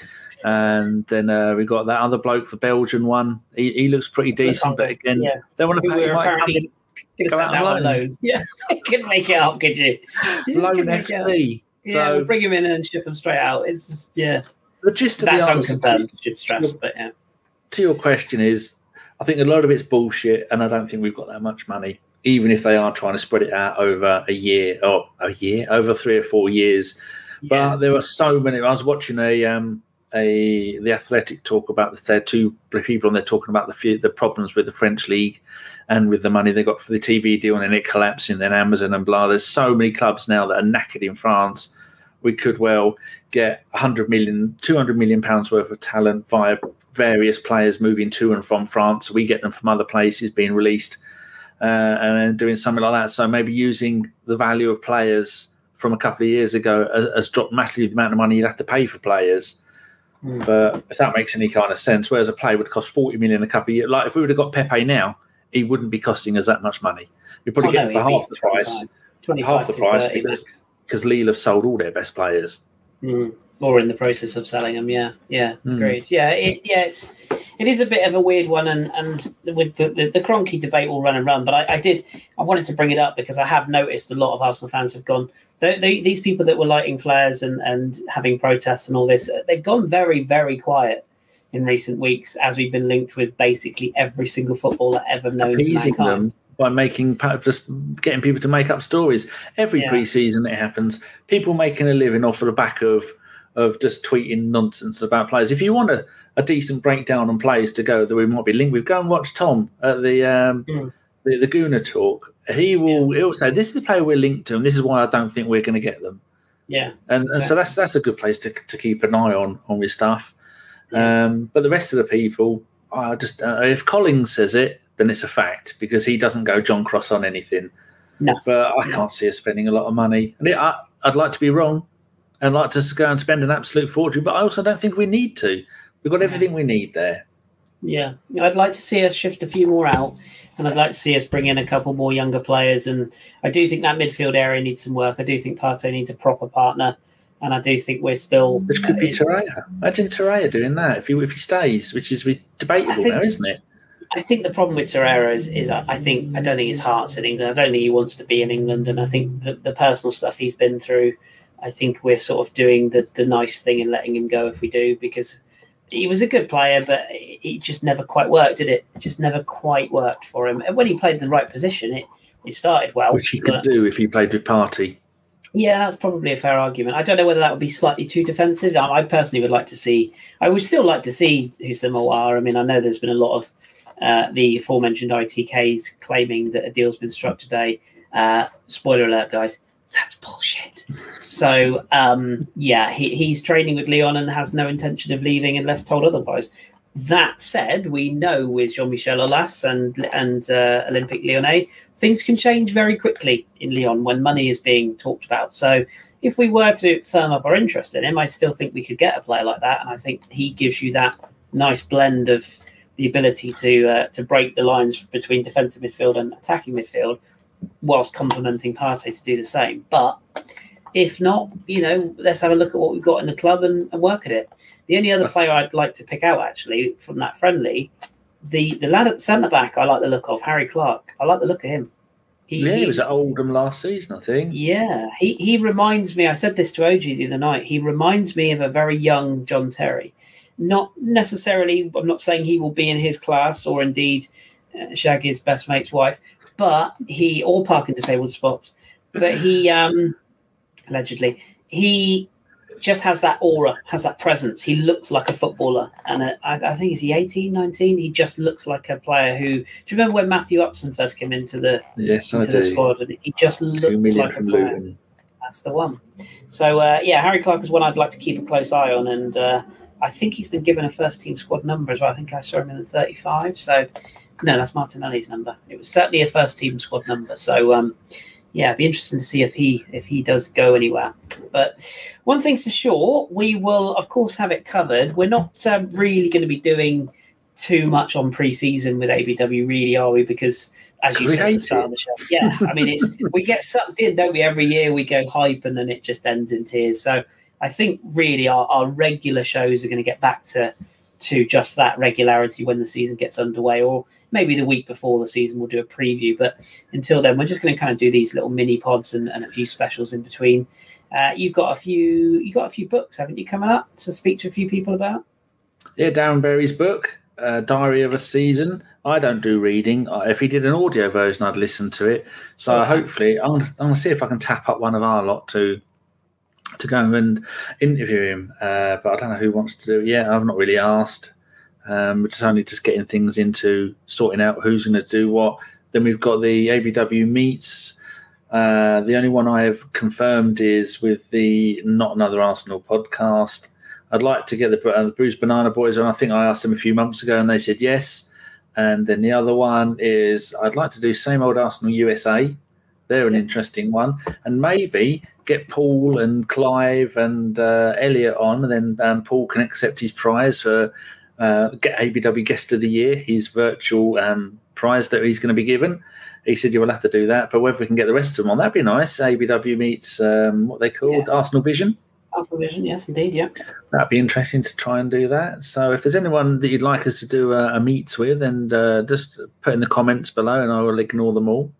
And then uh, we got that other bloke, the Belgian one. He, he looks pretty decent, but again, yeah. they want to pay Mike. Could have that one loan. Yeah, couldn't make it up, could you? you loan FC. Yeah, we'll bring him in and ship him straight out. It's just, yeah. The gist of That's the answer unconfirmed, stress, but yeah. To your question is, I think a lot of it's bullshit, and I don't think we've got that much money. Even if they are trying to spread it out over a year or a year, over three or four years, yeah. but there are so many. I was watching a um, a the Athletic talk about the two people and they're talking about the the problems with the French league and with the money they got for the TV deal and then it collapsing, then Amazon and blah. There's so many clubs now that are knackered in France. We could well get 100 million, 200 million pounds worth of talent via various players moving to and from France. We get them from other places being released uh, and doing something like that. So maybe using the value of players from a couple of years ago has, has dropped massively the amount of money you'd have to pay for players Mm. But if that makes any kind of sense, whereas a player would cost 40 million a couple of years, like if we would have got Pepe now, he wouldn't be costing us that much money. We'd probably oh, get no, for half the price. Half the price because, because Lille have sold all their best players. Mm. Or in the process of selling them, yeah, yeah, mm. agreed. Yeah, it, yeah, it's it is a bit of a weird one, and and with the the, the Kroenke debate will run and run. But I, I did I wanted to bring it up because I have noticed a lot of Arsenal fans have gone they, they, these people that were lighting flares and, and having protests and all this, they've gone very, very quiet in recent weeks as we've been linked with basically every single footballer ever known Appeasing to mankind. Them by making just getting people to make up stories every yeah. preseason it happens people making a living off of the back of of just tweeting nonsense about players if you want a, a decent breakdown on players to go that we might be linked with go and watch tom at the um, mm. the, the Gooner talk he will he'll say this is the player we're linked to, and this is why I don't think we're going to get them. Yeah, and, exactly. and, so that's that's a good place to to keep an eye on on your stuff. Um, but the rest of the people, I just uh, if Collings says it, then it's a fact because he doesn't go John Cross on anything. No, but I can't see us spending a lot of money, and it, I, I'd like to be wrong. I'd like to go and spend an absolute fortune, but I also don't think we need to. We've got everything we need there. Yeah, I'd like to see us shift a few more out, and I'd like to see us bring in a couple more younger players. And I do think that midfield area needs some work. I do think Partey needs a proper partner, and I do think we're still. Which could be Torreira. Imagine Torreira doing that if he if he stays, which is debatable think, now, isn't it? I think the problem with Torreira is, is I think I don't think his heart's in England. I don't think he wants to be in England, and I think the, the personal stuff he's been through. I think we're sort of doing the, the nice thing and letting him go if we do because he was a good player, but it just never quite worked, did it? It just never quite worked for him. And when he played in the right position, it, it started well. Which he could do if he played with Partey. Yeah, that's probably a fair argument. I don't know whether that would be slightly too defensive. I, I personally would like to see. I would still like to see Houssem Aouar. I mean, I know there's been a lot of uh, the aforementioned ITKs claiming that a deal's been struck today. Uh, spoiler alert, guys that's bullshit. So um, yeah, he, he's training with Lyon and has no intention of leaving unless told otherwise. That said, we know with Jean Michel Aulas and and uh, Olympique Lyonnais, things can change very quickly in Lyon when money is being talked about. So if we were to firm up our interest in him, I still think we could get a player like that, and I think he gives you that nice blend of the ability to uh, to break the lines between defensive midfield and attacking midfield whilst complementing Partey to do the same. But if not, you know, let's have a look at what we've got in the club and, and work at it. The only other player I'd like to pick out actually from that friendly, the the lad at the centre back, I like the look of Harry Clarke. I like the look of him. He, yeah, he was at Oldham last season, I think. Yeah, he he reminds me. I said this to OG the other night. He reminds me of a very young John Terry. Not necessarily. I'm not saying he will be in his class or indeed uh, Shaggy's best mate's wife, but he all parking disabled spots. But he um allegedly he just has that aura, has that presence. He looks like a footballer, and uh, I, I, think is he 18, 19? He just looks like a player who. Do you remember when Matthew Upson first came into the yes, into I the do. squad? And he just looked like a player. Luton. That's the one. So uh, yeah, Harry Clarke is one I'd like to keep a close eye on, and uh, I think he's been given a first team squad number as well. I think I saw him in the 35. So No, that's Martinelli's number. It was certainly a first team squad number. So um, yeah, it'd be interesting to see if he if he does go anywhere. But one thing's for sure, we will of course have it covered. We're not um, really going to be doing too much on pre-season with ABW, really, are we? Because as you said at the start of the show, yeah, I mean, it's we get sucked in, don't we? Every year we go hype, and then it just ends in tears. So I think really our, our regular shows are going to get back to to just that regularity when the season gets underway, or maybe the week before the season we'll do a preview. But until then, we're just going to kind of do these little mini pods and, and a few specials in between. Uh, you've got a few, You've got a few books, haven't you, coming up to speak to a few people about? Yeah, Darren Berry's book, uh, Diary of a Season. I don't do reading. If he did an audio version, I'd listen to it. So okay. hopefully, I'm going to see if I can tap up one of our lot to to go and interview him. Uh, but I don't know who wants to do it yet. I've not really asked. Um, we're just only just getting things into sorting out who's going to do what. Then we've got the ABW meets. Uh, the only one I have confirmed is with the Not Another Arsenal podcast. I'd like to get the, uh, the Bruised Banana Boys on. I think I asked them a few months ago and they said yes. And then the other one is I'd like to do Same Old Arsenal USA. They're an interesting one. And maybe get Paul and Clive and uh, Elliot on, and then um, Paul can accept his prize for uh, get ABW Guest of the Year, his virtual um, prize that he's going to be given. He said you will have to do that, but whether we can get the rest of them on, that'd be nice. ABW meets um, what they called yeah. Arsenal Vision. Arsenal Vision, yes, indeed, yeah. That'd be interesting to try and do that. So, if there's anyone that you'd like us to do a, a meets with, and uh, just put in the comments below, and I will ignore them all.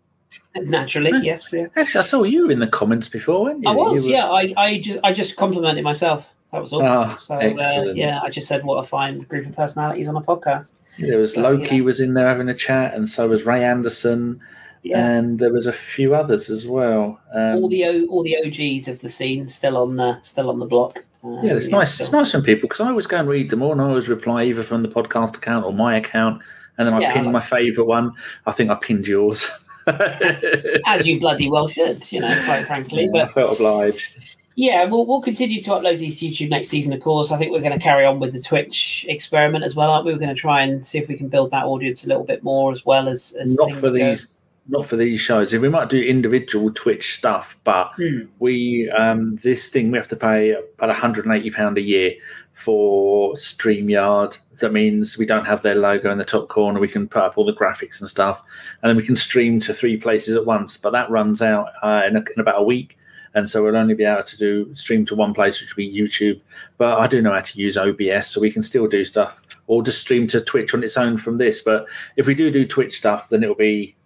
Naturally, yes, yeah. Actually, I saw you in the comments before, weren't you? I was, you were... yeah. I, I just, I just complimented myself. That was all. Oh, so uh, yeah, I just said what a fine group of personalities on a podcast. There was Loki was in there having a chat, and so was Ray Anderson, yeah. and there was a few others as well. Um, all the o, all the OGs of the scene still on the still on the block. Um, yeah, it's yeah, nice. Still. It's nice when people because I always go and read them all, and I always reply either from the podcast account or my account, and then I yeah, pin my favourite one. I think I pinned yours. [LAUGHS] As you bloody well should, you know, quite frankly. But I felt obliged. Yeah, we'll, we'll continue to upload these to YouTube next season, of course. I think we're going to carry on with the Twitch experiment as well, aren't we? We're going to try and see if we can build that audience a little bit more as well as, as not for these not for these shows. We might do individual Twitch stuff, but hmm. we um, this thing we have to pay about 180 pound a year for StreamYard. That means we don't have their logo in the top corner. We can put up all the graphics and stuff, and then we can stream to three places at once. But that runs out uh, in, a, in, about a week, and so we'll only be able to do stream to one place, which will be YouTube. But I do know how to use OBS, so we can still do stuff, or just stream to Twitch on its own from this. But if we do do Twitch stuff, then it'll be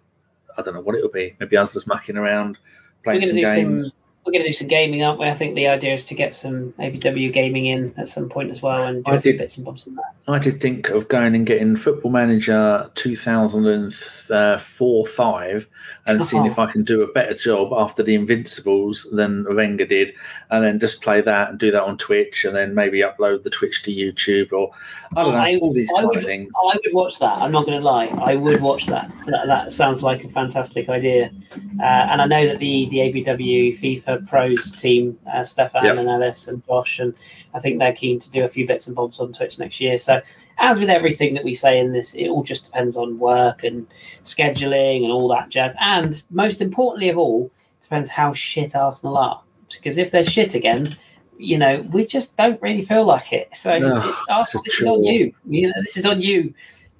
I don't know what it'll be. Maybe us just mucking around, playing some games. Some, we're going to do some gaming, aren't we? I think the idea is to get some ABW gaming in at some point as well, and do I a few did, bits and bobs on that. I did think of going and getting Football Manager 2004 5 and seeing if I can do a better job after the Invincibles than Wenger did, and then just play that and do that on Twitch, and then maybe upload the Twitch to YouTube or I don't know I, all these I kind would, of things. I would watch that. I'm not going to lie. I would watch that. that. That sounds like a fantastic idea, uh, and I know that the the ABW FIFA Pros team, uh, Stefan yep. and Ellis and Josh, and I think they're keen to do a few bits and bobs on Twitch next year. So, as with everything that we say in this, it all just depends on work and scheduling and all that jazz. And most importantly of all, depends how shit Arsenal are. Because if they're shit again, you know, we just don't really feel like it. So, no, Arsenal, this is on you. You know, this is on you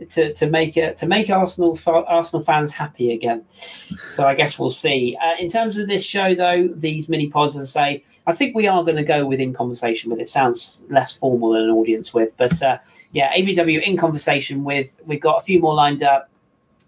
to, to make it to make Arsenal Arsenal fans happy again. So I guess we'll see. Uh, in terms of this show, though, these mini pods, as I say, I think we are going to go within conversation with. It sounds less formal than an audience with, but uh, yeah, ABW in conversation with. We've got a few more lined up.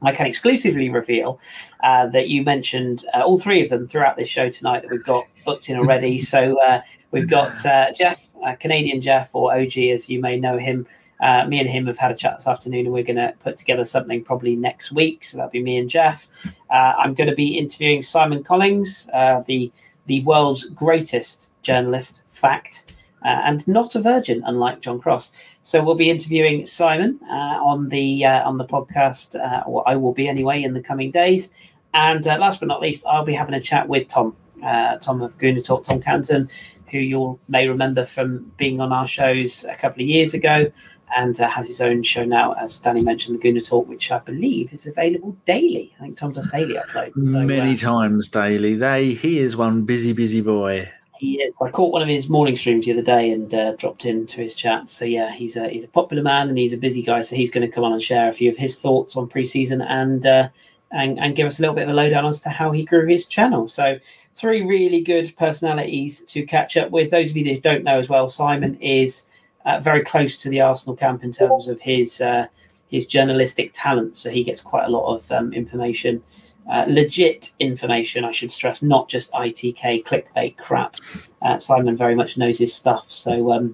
I can exclusively reveal uh, that you mentioned uh, all three of them throughout this show tonight that we've got booked in already. so uh, we've got uh, Jeff, Canadian Jeff, or OG, as you may know him uh, me and him have had a chat this afternoon, and we're going to put together something probably next week. So that'll be me and Jeff. Uh, I'm going to be interviewing Simon Collings, uh, the the world's greatest journalist, fact, uh, and not a virgin, unlike John Cross. So we'll be interviewing Simon uh, on the uh, on the podcast, or I will be anyway in the coming days. And last but not least, I'll be having a chat with Tom, Tom of Gooner Talk, Tom Canton, who you may remember from being on our shows a couple of years ago, and uh, has his own show now, as Danny mentioned, the Gooner Talk, which I believe is available daily. I think Tom does daily uploads. So, Many uh, times daily. They he is one busy, busy boy. He is. I caught one of his morning streams the other day and uh, dropped into his chat. So yeah, he's a he's a popular man and he's a busy guy. So he's going to come on and share a few of his thoughts on preseason and uh, and and give us a little bit of a lowdown as to how he grew his channel. So three really good personalities to catch up with. Those of you that don't know as well, Simon is uh, very close to the Arsenal camp in terms of his uh, his journalistic talent. So he gets quite a lot of um, information uh, legit information, I should stress, not just ITK clickbait crap. Uh, Simon very much knows his stuff. So um,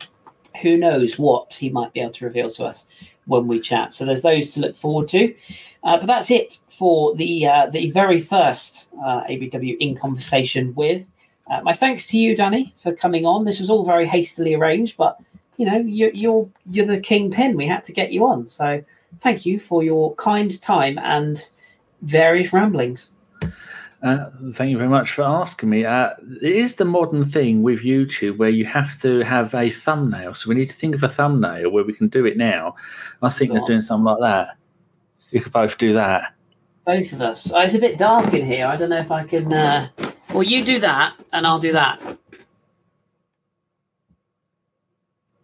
who knows what he might be able to reveal to us when we chat. So there's those to look forward to. Uh, but that's it for the uh, the very first uh, ABW in conversation with. Uh, my thanks to you, Danny, for coming on. This was all very hastily arranged, but you know you're you're, you're the kingpin. We had to get you on, so thank you for your kind time and various ramblings. Uh, thank you very much for asking me. Uh, it is the modern thing with YouTube where you have to have a thumbnail. So we need to think of a thumbnail where we can do it now. I was thinking of doing something like that. We could both do that. Both of us. Oh, it's a bit dark in here. I don't know if I can. Uh... Well, you do that, and I'll do that.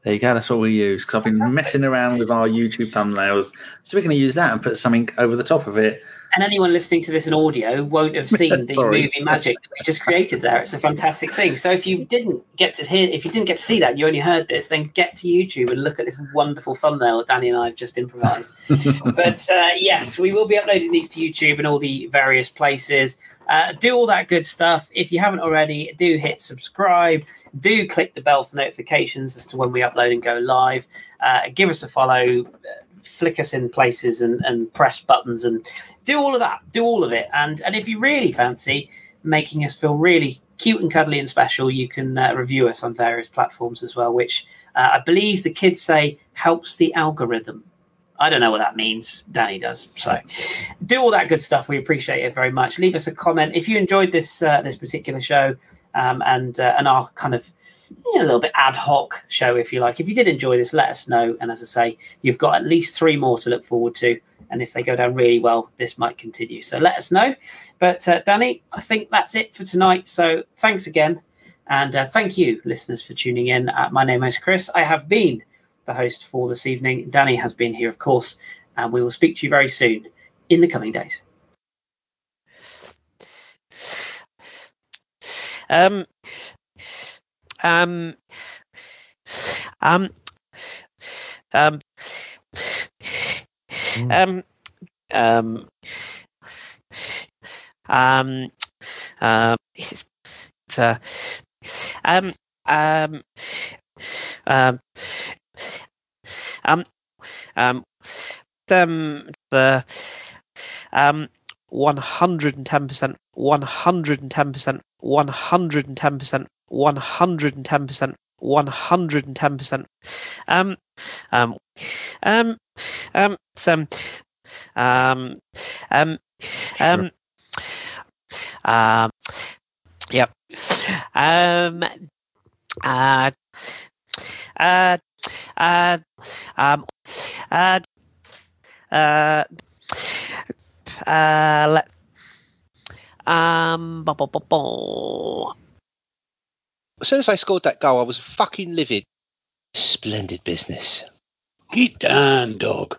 There you go. That's what we use because I've been Fantastic. messing around with our YouTube thumbnails. So we're going to use that and put something over the top of it and anyone listening to this in audio won't have [LAUGHS] seen the movie magic that we just created there. It's a fantastic thing. So if you didn't get to hear, if you didn't get to see that, you only heard this, then get to YouTube and look at this wonderful thumbnail that Danny and I have just improvised. [LAUGHS] but uh, yes, we will be uploading these to YouTube and all the various places. Uh, do all that good stuff. If you haven't already, do hit subscribe. Do click the bell for notifications as to when we upload and go live. Uh, give us a follow flick us in places and, and press buttons and do all of that. Do all of it. And and if you really fancy making us feel really cute and cuddly and special, you can uh, review us on various platforms as well, which uh, I believe the kids say helps the algorithm. I don't know what that means. Danny does. So do all that good stuff. We appreciate it very much. Leave us a comment if you enjoyed this uh, this particular show um, and uh, and our kind of a little bit ad hoc show, if you like. If you did enjoy this, let us know. And as I say, you've got at least three more to look forward to. And if they go down really well, this might continue. So let us know. But uh, Danny, I think that's it for tonight. So thanks again. And uh, thank you, listeners, for tuning in. Uh, my name is Kris. I have been the host for this evening. Danny has been here, of course. And we will speak to you very soon in the coming days. Um, um, um, um, mm. um, um, um, um, it's, it's uh, um, um, um, um, um, um, the, um, 110%, 110%, 110%, 110%, 110%. Um, um, um, um, some, um, um, um, um, yep. Um, uh, uh, uh, um, uh, uh, uh, let, um, as soon as I scored that goal, I was fucking livid. Splendid business. Get down, dog.